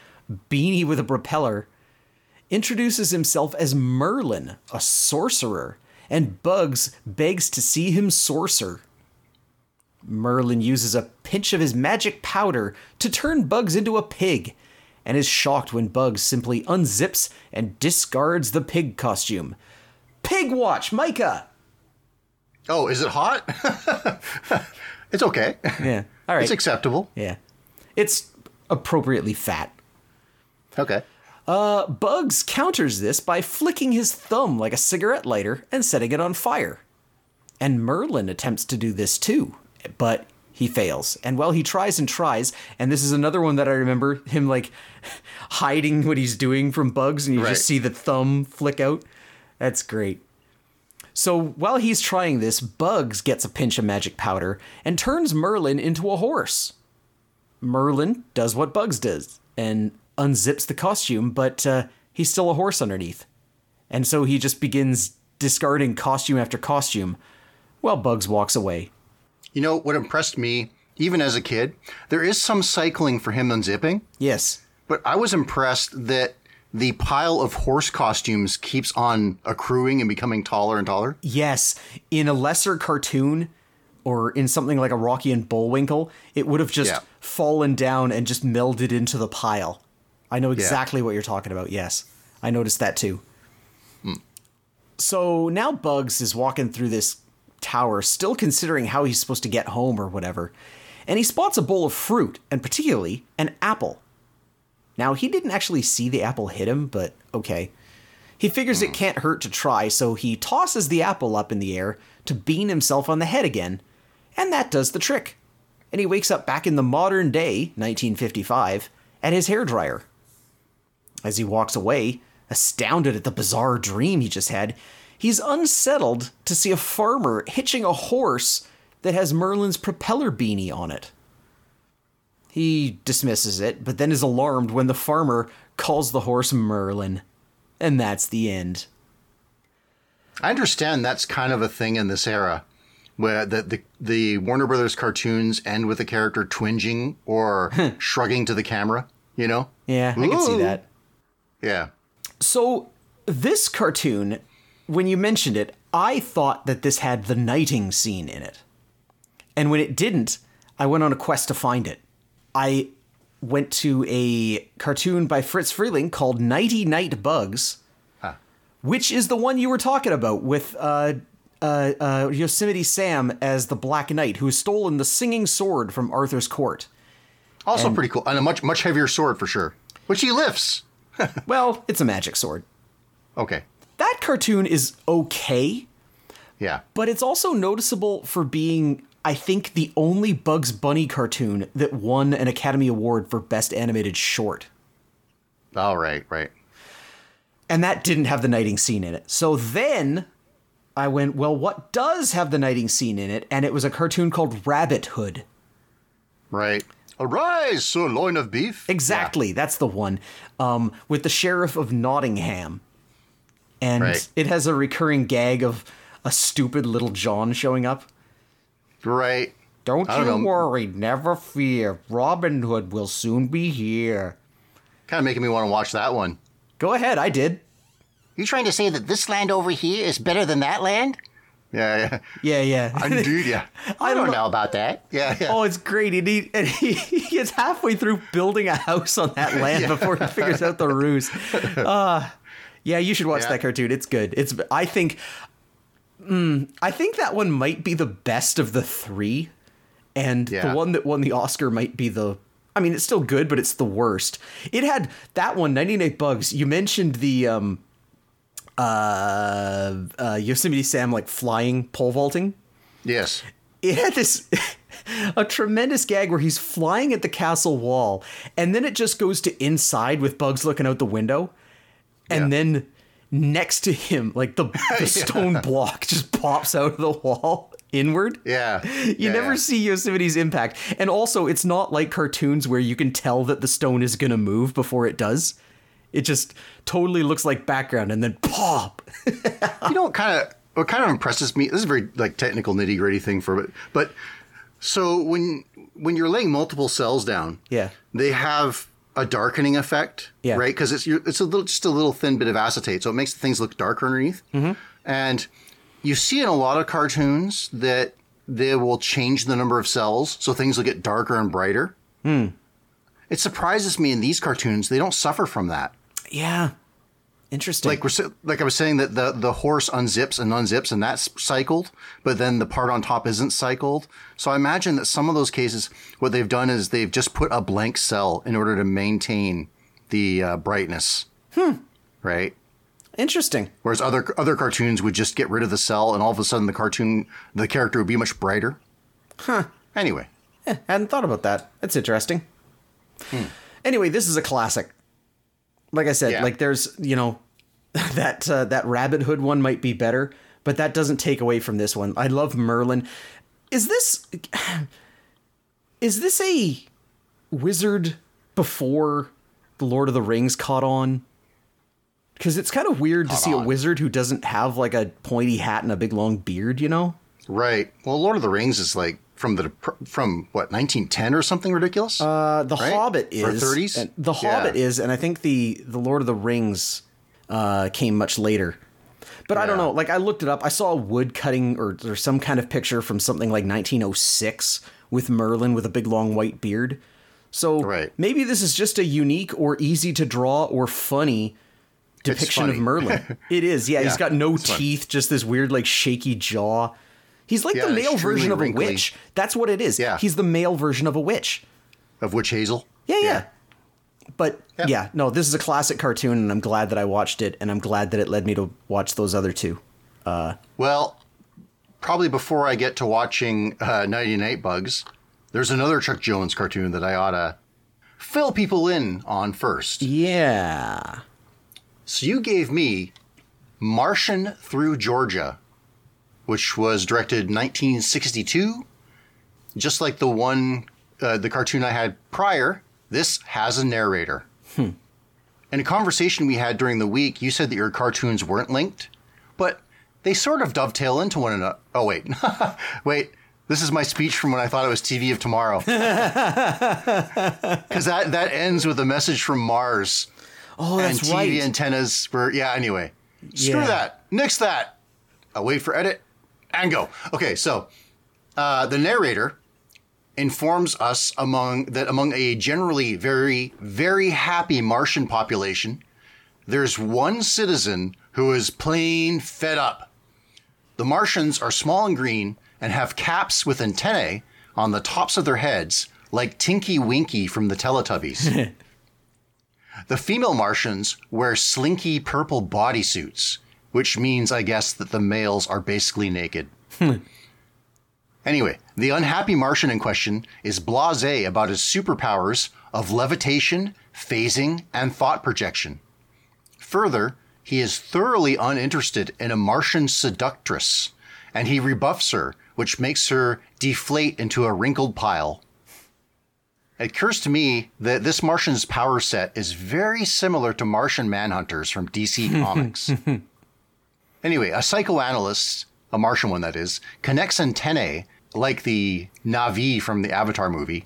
beanie with a propeller introduces himself as Merlin, a sorcerer, and Bugs begs to see him sorcer. Merlin uses a pinch of his magic powder to turn Bugs into a pig, and is shocked when Bugs simply unzips and discards the pig costume. Pig watch, Micah! Oh, is it hot? [LAUGHS] it's okay. Yeah, all [LAUGHS] right. It's acceptable. yeah. It's appropriately fat. Okay. Uh, Bugs counters this by flicking his thumb like a cigarette lighter and setting it on fire. And Merlin attempts to do this too, but he fails. And well, he tries and tries, and this is another one that I remember him like [LAUGHS] hiding what he's doing from Bugs, and you Right. just see the thumb flick out. That's great. So while he's trying this, Bugs gets a pinch of magic powder and turns Merlin into a horse. Merlin does what Bugs does and unzips the costume, but uh, he's still a horse underneath. And so he just begins discarding costume after costume while Bugs walks away. You know what impressed me, even as a kid? There is some cycling for him unzipping, Yes. but I was impressed that the pile of horse costumes keeps on accruing and becoming taller and taller. Yes. In a lesser cartoon or in something like a Rocky and Bullwinkle, it would have just Yeah. fallen down and just melded into the pile. I know exactly what you're talking about. Yes. I noticed that too. Hmm. So now Bugs is walking through this tower, still considering how he's supposed to get home or whatever, and he spots a bowl of fruit, and particularly an apple. Now, he didn't actually see the apple hit him, but okay. He figures it hmm. can't hurt to try, so he tosses the apple up in the air to bean himself on the head again, and that does the trick. And he wakes up back in the modern day, 1955, at his hairdryer. As he walks away, astounded at the bizarre dream he just had, he's unsettled to see a farmer hitching a horse that has Merlin's propeller beanie on it. He dismisses it, but then is alarmed when the farmer calls the horse Merlin. And that's the end. I understand that's kind of a thing in this era, where the the, the Warner Brothers cartoons end with the character twinging or [LAUGHS] shrugging to the camera. You know? Yeah, I can see that. Yeah. So, this cartoon, when you mentioned it, I thought that this had the knighting scene in it. And when it didn't, I went on a quest to find it. I went to a cartoon by Friz Freleng called Knighty Knight Bugs, Huh. which is the one you were talking about with uh, uh, uh, Yosemite Sam as the Black Knight who has stolen the singing sword from Arthur's court. Also pretty cool, and a much much heavier sword for sure, which he lifts. Well, it's a magic sword. Okay. That cartoon is okay. Yeah. but it's also noticeable for being I think the only Bugs Bunny cartoon that won an Academy Award for Best Animated Short. All right. Right. And that didn't have the knighting scene in it. So then I went, well, what does have the knighting scene in it? And it was a cartoon called Rabbit Hood. Right. Arise, sirloin of beef. Exactly, that's the one. Um, with the Sheriff of Nottingham. And Right. it has a recurring gag of a stupid little John showing up. Yeah. Right. Don't you don't know. worry, never fear. Robin Hood will soon be here. Kind of making me want to watch that one. Go ahead, I did. You trying to say that this land over here is better than that land? Yeah. Yeah. Yeah, yeah. Indeed. Yeah. [LAUGHS] I don't know about that. Yeah. Yeah. oh, it's great. And he, and he, [LAUGHS] he gets halfway through building a house on that [LAUGHS] land before he figures out the ruse. Uh, yeah, you should watch Yeah. that cartoon. It's good. It's I think mm, I think that one might be the best of the three. And Yeah. the one that won the Oscar might be the I mean, it's still good, but it's the worst. It had that one, 98 Bugs. You mentioned the um uh, uh Yosemite Sam like flying pole vaulting. Yes. it had this [LAUGHS] a tremendous gag where he's flying at the castle wall and then it just goes to inside with bugs looking out the window and Yeah. then next to him like the, [LAUGHS] the stone block just pops out of the wall [LAUGHS] inward. Yeah. You Yeah, never yeah. see Yosemite's impact. And also, it's not like cartoons where you can tell that the stone is going to move before it does. It just totally looks like background and then pop. [LAUGHS] you know what kind of what kind of impresses me this is a very like technical nitty gritty thing for it but so when when you're laying multiple cells down Yeah. they have a darkening effect Yeah. right because it's it's a little just a little thin bit of acetate so it makes things look darker underneath mm-hmm. and you see in a lot of cartoons that they will change the number of cells so things will get darker and brighter Hmm. it surprises me in these cartoons they don't suffer from that Yeah. Interesting. like we're like I was saying that the the horse unzips and unzips and that's cycled, but then the part on top isn't cycled. So I imagine that some of those cases, what they've done is they've just put a blank cell in order to maintain the uh, brightness. Hmm. Right. Interesting. Whereas other other cartoons would just get rid of the cell, and all of a sudden the cartoon the character would be much brighter. Huh. Anyway, Eh, hadn't thought about that. That's interesting. Hmm. Anyway, this is a classic. Like I said, Yeah. like there's you know [LAUGHS] that uh, that Rabbit Hood one might be better, but that doesn't take away from this one. I love Merlin. Is this is this a wizard before the Lord of the Rings caught on? Because it's kind of weird to see a wizard who doesn't have like a pointy hat and a big long beard. You know? right. Well, Lord of the Rings is like from the from what 1910 or something ridiculous. Uh, the Right? Hobbit Or is 30s? and the Yeah. Hobbit is, and I think the the Lord of the Rings uh, came much later. But I don't know. Like I looked it up. I saw a wood cutting or, or some kind of picture from something like 1906 with Merlin with a big long white beard. So Right. maybe this is just a unique or easy to draw or funny depiction of. Merlin. [LAUGHS] it is. Yeah, he's got no teeth, just this weird like shaky jaw. He's like Yeah, the male version of a witch. That's what it is. Yeah. He's the male version of a witch. of Witch Hazel. Yeah, yeah. But Yeah. yeah, no, this is a classic cartoon, and I'm glad that I watched it, and I'm glad that it led me to watch those other two. Well, probably before I get to watching uh, Knighty Knight Bugs, there's another Chuck Jones cartoon that I ought to fill people in on first. Yeah. So you gave me Martian Through Georgia, which was directed 1962. Just like the one, uh, the cartoon I had prior, this has a narrator. In a conversation we had during the week, you said that your cartoons weren't linked, but they sort of dovetail into one another. Oh, wait. [LAUGHS] wait. This is my speech from when I thought it was TV of tomorrow. [LAUGHS] Because that, that ends with a message from Mars Oh, that's and TV right. antennas were yeah. Anyway, screw Yeah. that. Nix that. I'll wait for edit and go. Okay, so uh, the narrator informs us among that among a generally very very happy Martian population, there's one citizen who is plain fed up. The Martians are small and green and have caps with antennae on the tops of their heads, like Tinky Winky from the Teletubbies. [LAUGHS] The female Martians wear slinky purple bodysuits, which means, I guess, that the males are basically naked. Hmm. anyway, the unhappy Martian in question is blase about his superpowers of levitation, phasing, and thought projection. Further, he is thoroughly uninterested in a Martian seductress, and he rebuffs her, which makes her deflate into a wrinkled pile. It occurs to me that this Martian's power set is very similar to Martian Manhunters from DC [LAUGHS] Comics. [LAUGHS] anyway, a psychoanalyst, a Martian one that is, connects antennae like the Na'vi from the Avatar movie,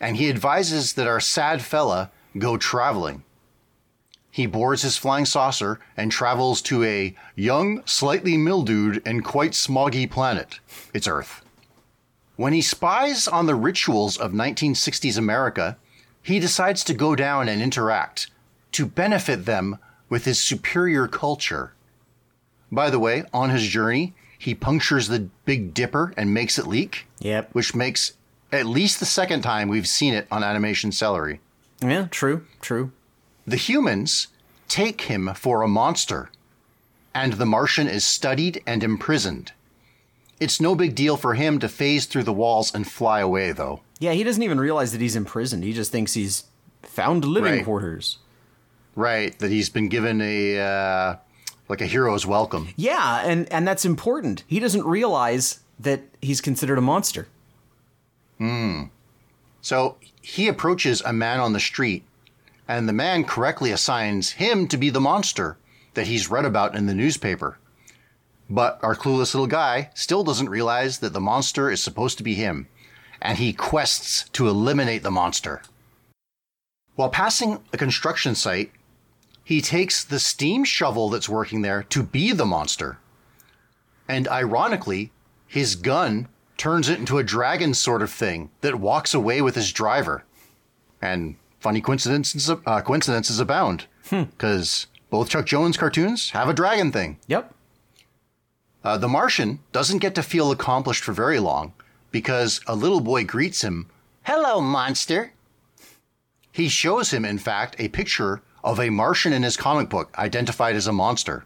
and he advises that our sad fella go traveling. He boards his flying saucer and travels to a young, slightly mildewed, and quite smoggy planet. It's Earth. When he spies on the rituals of 1960s America, he decides to go down and interact to benefit them with his superior culture. By the way, on his journey, he punctures the Big Dipper and makes it leak, Yep. which makes at least the second time we've seen it on Animation Celery. Yeah, true, true. The humans take him for a monster, and the Martian is studied and imprisoned. It's no big deal for him to phase through the walls and fly away, though. Yeah, he doesn't even realize that he's imprisoned. He just thinks he's found living Right. quarters. Right, that he's been given a uh, like a hero's welcome. Yeah, and and that's important. He doesn't realize that he's considered a monster. Hmm. So he approaches a man on the street, and the man correctly assigns him to be the monster that he's read about in the newspaper. But our clueless little guy still doesn't realize that the monster is supposed to be him, and he quests to eliminate the monster. While passing a construction site, he takes the steam shovel that's working there to be the monster. And ironically, his gun turns it into a dragon sort of thing that walks away with his driver. And funny coincidences, uh, coincidences abound, because both Chuck Jones cartoons have a dragon thing. Yep. Uh, the Martian doesn't get to feel accomplished for very long because a little boy greets him. Hello, monster. He shows him, in fact, a picture of a Martian in his comic book identified as a monster.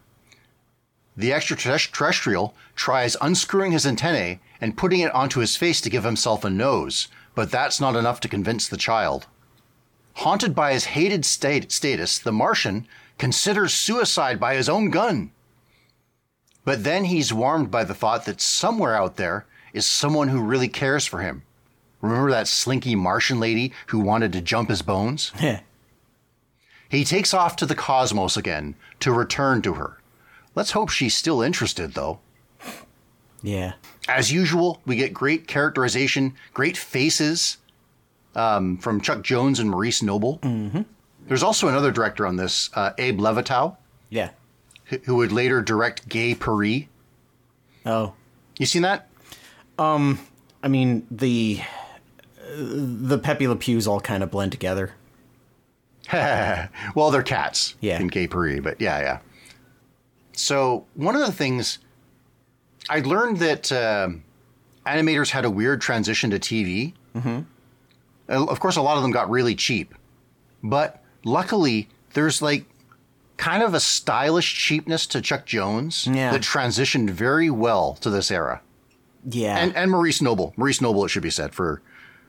The extraterrestrial tries unscrewing his antennae and putting it onto his face to give himself a nose, but that's not enough to convince the child. Haunted by his hated state status, the Martian considers suicide by his own gun. But then he's warmed by the thought that somewhere out there is someone who really cares for him. Remember that slinky Martian lady who wanted to jump his bones? He takes off to the cosmos again to return to her. Let's hope she's still interested, though. yeah. As usual, we get great characterization, great faces um, from Chuck Jones and Maurice Noble. Mm-hmm. There's also another director on this, uh, Abe Levitow, Yeah. who- who would later direct Gay Purr-ee. Oh. You seen that? Um, I mean, the the Pepe Le Pews all kind of blend together. [LAUGHS] well, they're cats Yeah. in Gay Purr-ee, but yeah, yeah. So one of the things I learned that um animators had a weird transition to TV. Mm-hmm. Of course, a lot of them got really cheap, but luckily, there's like kind of a stylish cheapness to Chuck Jones Yeah. that transitioned very well to this era Yeah. and and Maurice Noble. Maurice Noble, it should be said, for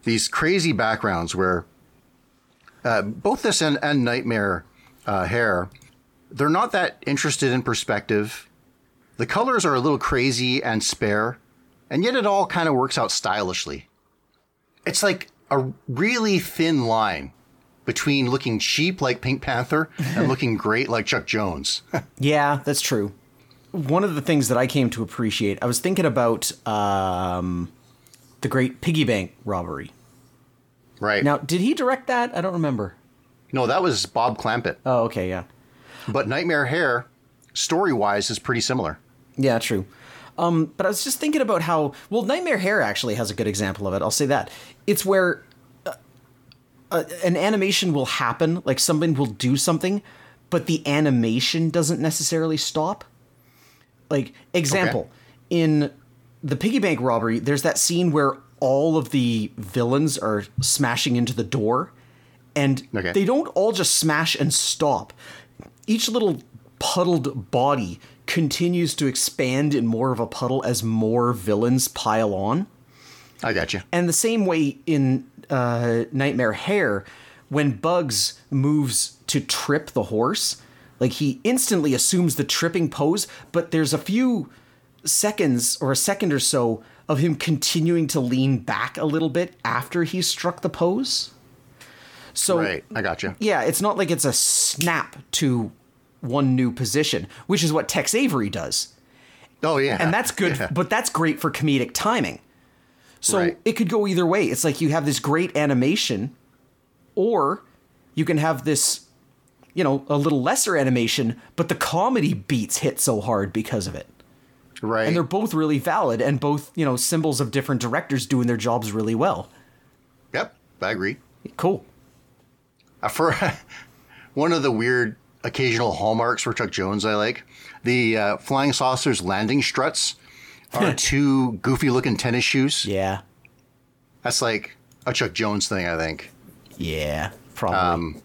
these crazy backgrounds where uh, both this and, and Nightmare uh, Hair, they're not that interested in perspective. The colors are a little crazy and spare, and yet it all kind of works out stylishly. It's like a really thin line between looking cheap like Pink Panther [LAUGHS] and looking great like Chuck Jones. [LAUGHS] Yeah, that's true. One of the things that I came to appreciate, I was thinking about um, the Great Piggy Bank Robbery. Right. Now, did he direct that? I don't remember. no, that was Bob Clampett. Oh, okay, yeah. But Knight-Mare Hare, story wise, is pretty similar. Yeah, true. Um, but I was just thinking about how well Knight-Mare Hare actually has a good example of it. I'll say that it's where uh, uh, an animation will happen, like someone will do something, but the animation doesn't necessarily stop. Like example, in the piggy bank robbery, there's that scene where all of the villains are smashing into the door, and Okay. they don't all just smash and stop. Each little puddled body continues to expand in more of a puddle as more villains pile on. I got you. And the same way in uh, Knight-Mare Hare, when Bugs moves to trip the horse, like he instantly assumes the tripping pose, but there's a few seconds or a second or so of him continuing to lean back a little bit after he struck the pose. So Right, I got you. yeah, it's not like it's a snap to one new position, which is what Tex Avery does Oh yeah, and that's good Yeah. but that's great for comedic timing so Right. it could go either way it's like you have this great animation or you can have this you know a little lesser animation but the comedy beats hit so hard because of it right. and they're both really valid and both you know symbols of different directors doing their jobs really well yep, I agree. cool Uh, for [LAUGHS] one of the weird occasional hallmarks for Chuck Jones, I like the uh, flying saucers landing struts [LAUGHS] are two goofy looking tennis shoes. yeah That's like a Chuck Jones thing, I think. yeah probably Um,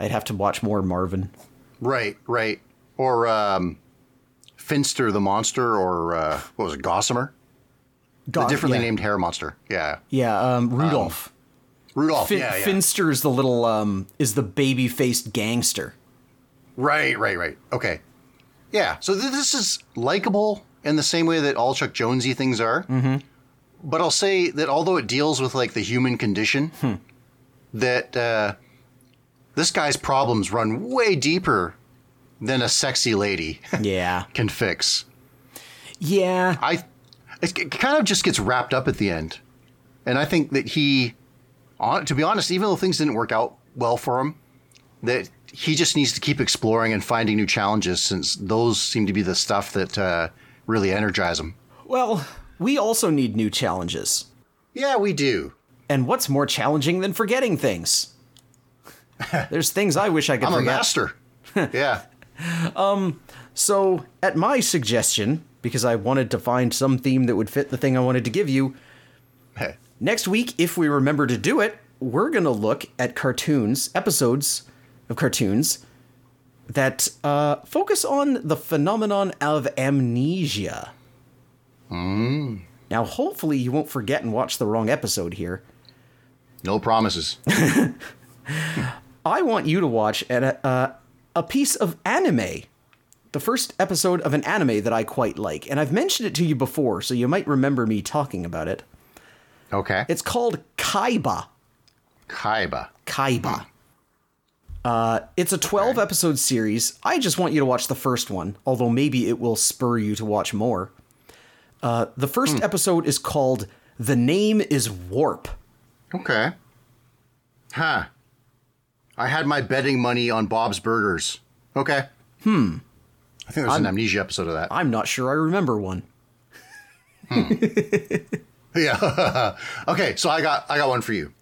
i'd have to watch more marvin Right, right. Or um, Finster the monster, or uh, what was it, Gossamer? Go- the differently yeah. named hair monster. Yeah, yeah um, rudolph Rudolph. fin- yeah, yeah. finster is the little um is the baby faced gangster Right, right, right. Okay. Yeah. So th- this is likable in the same way that all Chuck Jonesy things are. Mm-hmm. But I'll say that although it deals with like the human condition, that uh, this guy's problems run way deeper than a sexy lady Yeah. [LAUGHS] can fix. Yeah. I it, kind of just gets wrapped up at the end, and I think that he, on to be honest, even though things didn't work out well for him, that he just needs to keep exploring and finding new challenges since those seem to be the stuff that uh, really energize him. Well, we also need new challenges. Yeah, we do. And what's more challenging than forgetting things? [LAUGHS] There's things I wish I could I'm a forget. master. [LAUGHS] yeah. So, at my suggestion, because I wanted to find some theme that would fit the thing I wanted to give you, Hey. next week, if we remember to do it, we're going to look at cartoons, episodes of cartoons that uh, focus on the phenomenon of amnesia. Now, hopefully, you won't forget and watch the wrong episode here. No promises. [LAUGHS] I want you to watch an, uh, a piece of anime. The first episode of an anime that I quite like. And I've mentioned it to you before, so you might remember me talking about it. Okay. It's called Kaiba. Kaiba. Kaiba. Uh, it's a 12 episode series. I just want you to watch the first one, although maybe it will spur you to watch more. Uh, the first episode is called The Name is Warp. Okay. Huh. I had my betting money on Bob's Burgers. Okay. Hmm. I think there's an amnesia episode of that. I'm not sure I remember one. Hmm. [LAUGHS] Yeah. [LAUGHS] okay, so I got I got one for you.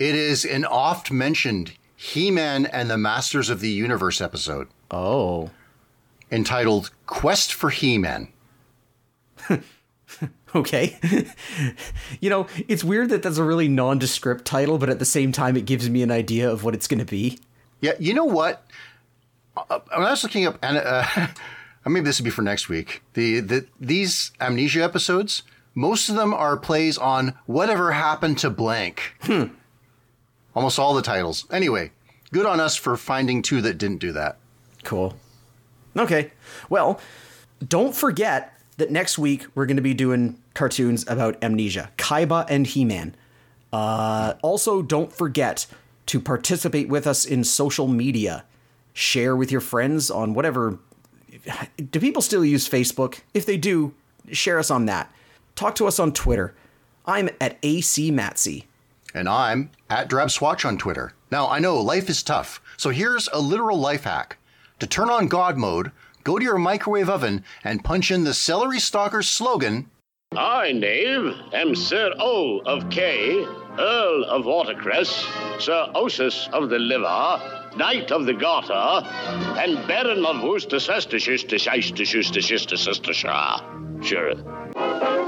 It is an oft mentioned He-Man and the Masters of the Universe episode Oh. entitled Quest for He-Man. [LAUGHS] [LAUGHS] Okay. [LAUGHS] you know, it's weird that that's a really nondescript title, but at the same time, it gives me an idea of what it's going to be. Yeah, you know what? Uh, When I was looking up, and uh, [LAUGHS] maybe this would be for next week. The, the these amnesia episodes, most of them are plays on whatever happened to blank. Almost all the titles. Anyway, good on us for finding two that didn't do that. Cool. Okay. Well, don't forget that next week we're going to be doing cartoons about amnesia, Kaiba and He-Man. Uh, also, don't forget to participate with us in social media. Share with your friends on whatever. Do people still use Facebook? If they do, share us on that. Talk to us on Twitter. I'm at AC Matsy. And I'm at DrabSwatch on Twitter. Now, I know life is tough, so here's a literal life hack. To turn on God mode, go to your microwave oven and punch in the Celery Stalker's slogan. I, Knave, am Sir O of Kay, Earl of Watercress, Sir Osis of the Liver, Knight of the Garter, and Baron of Worcestershire, Sure.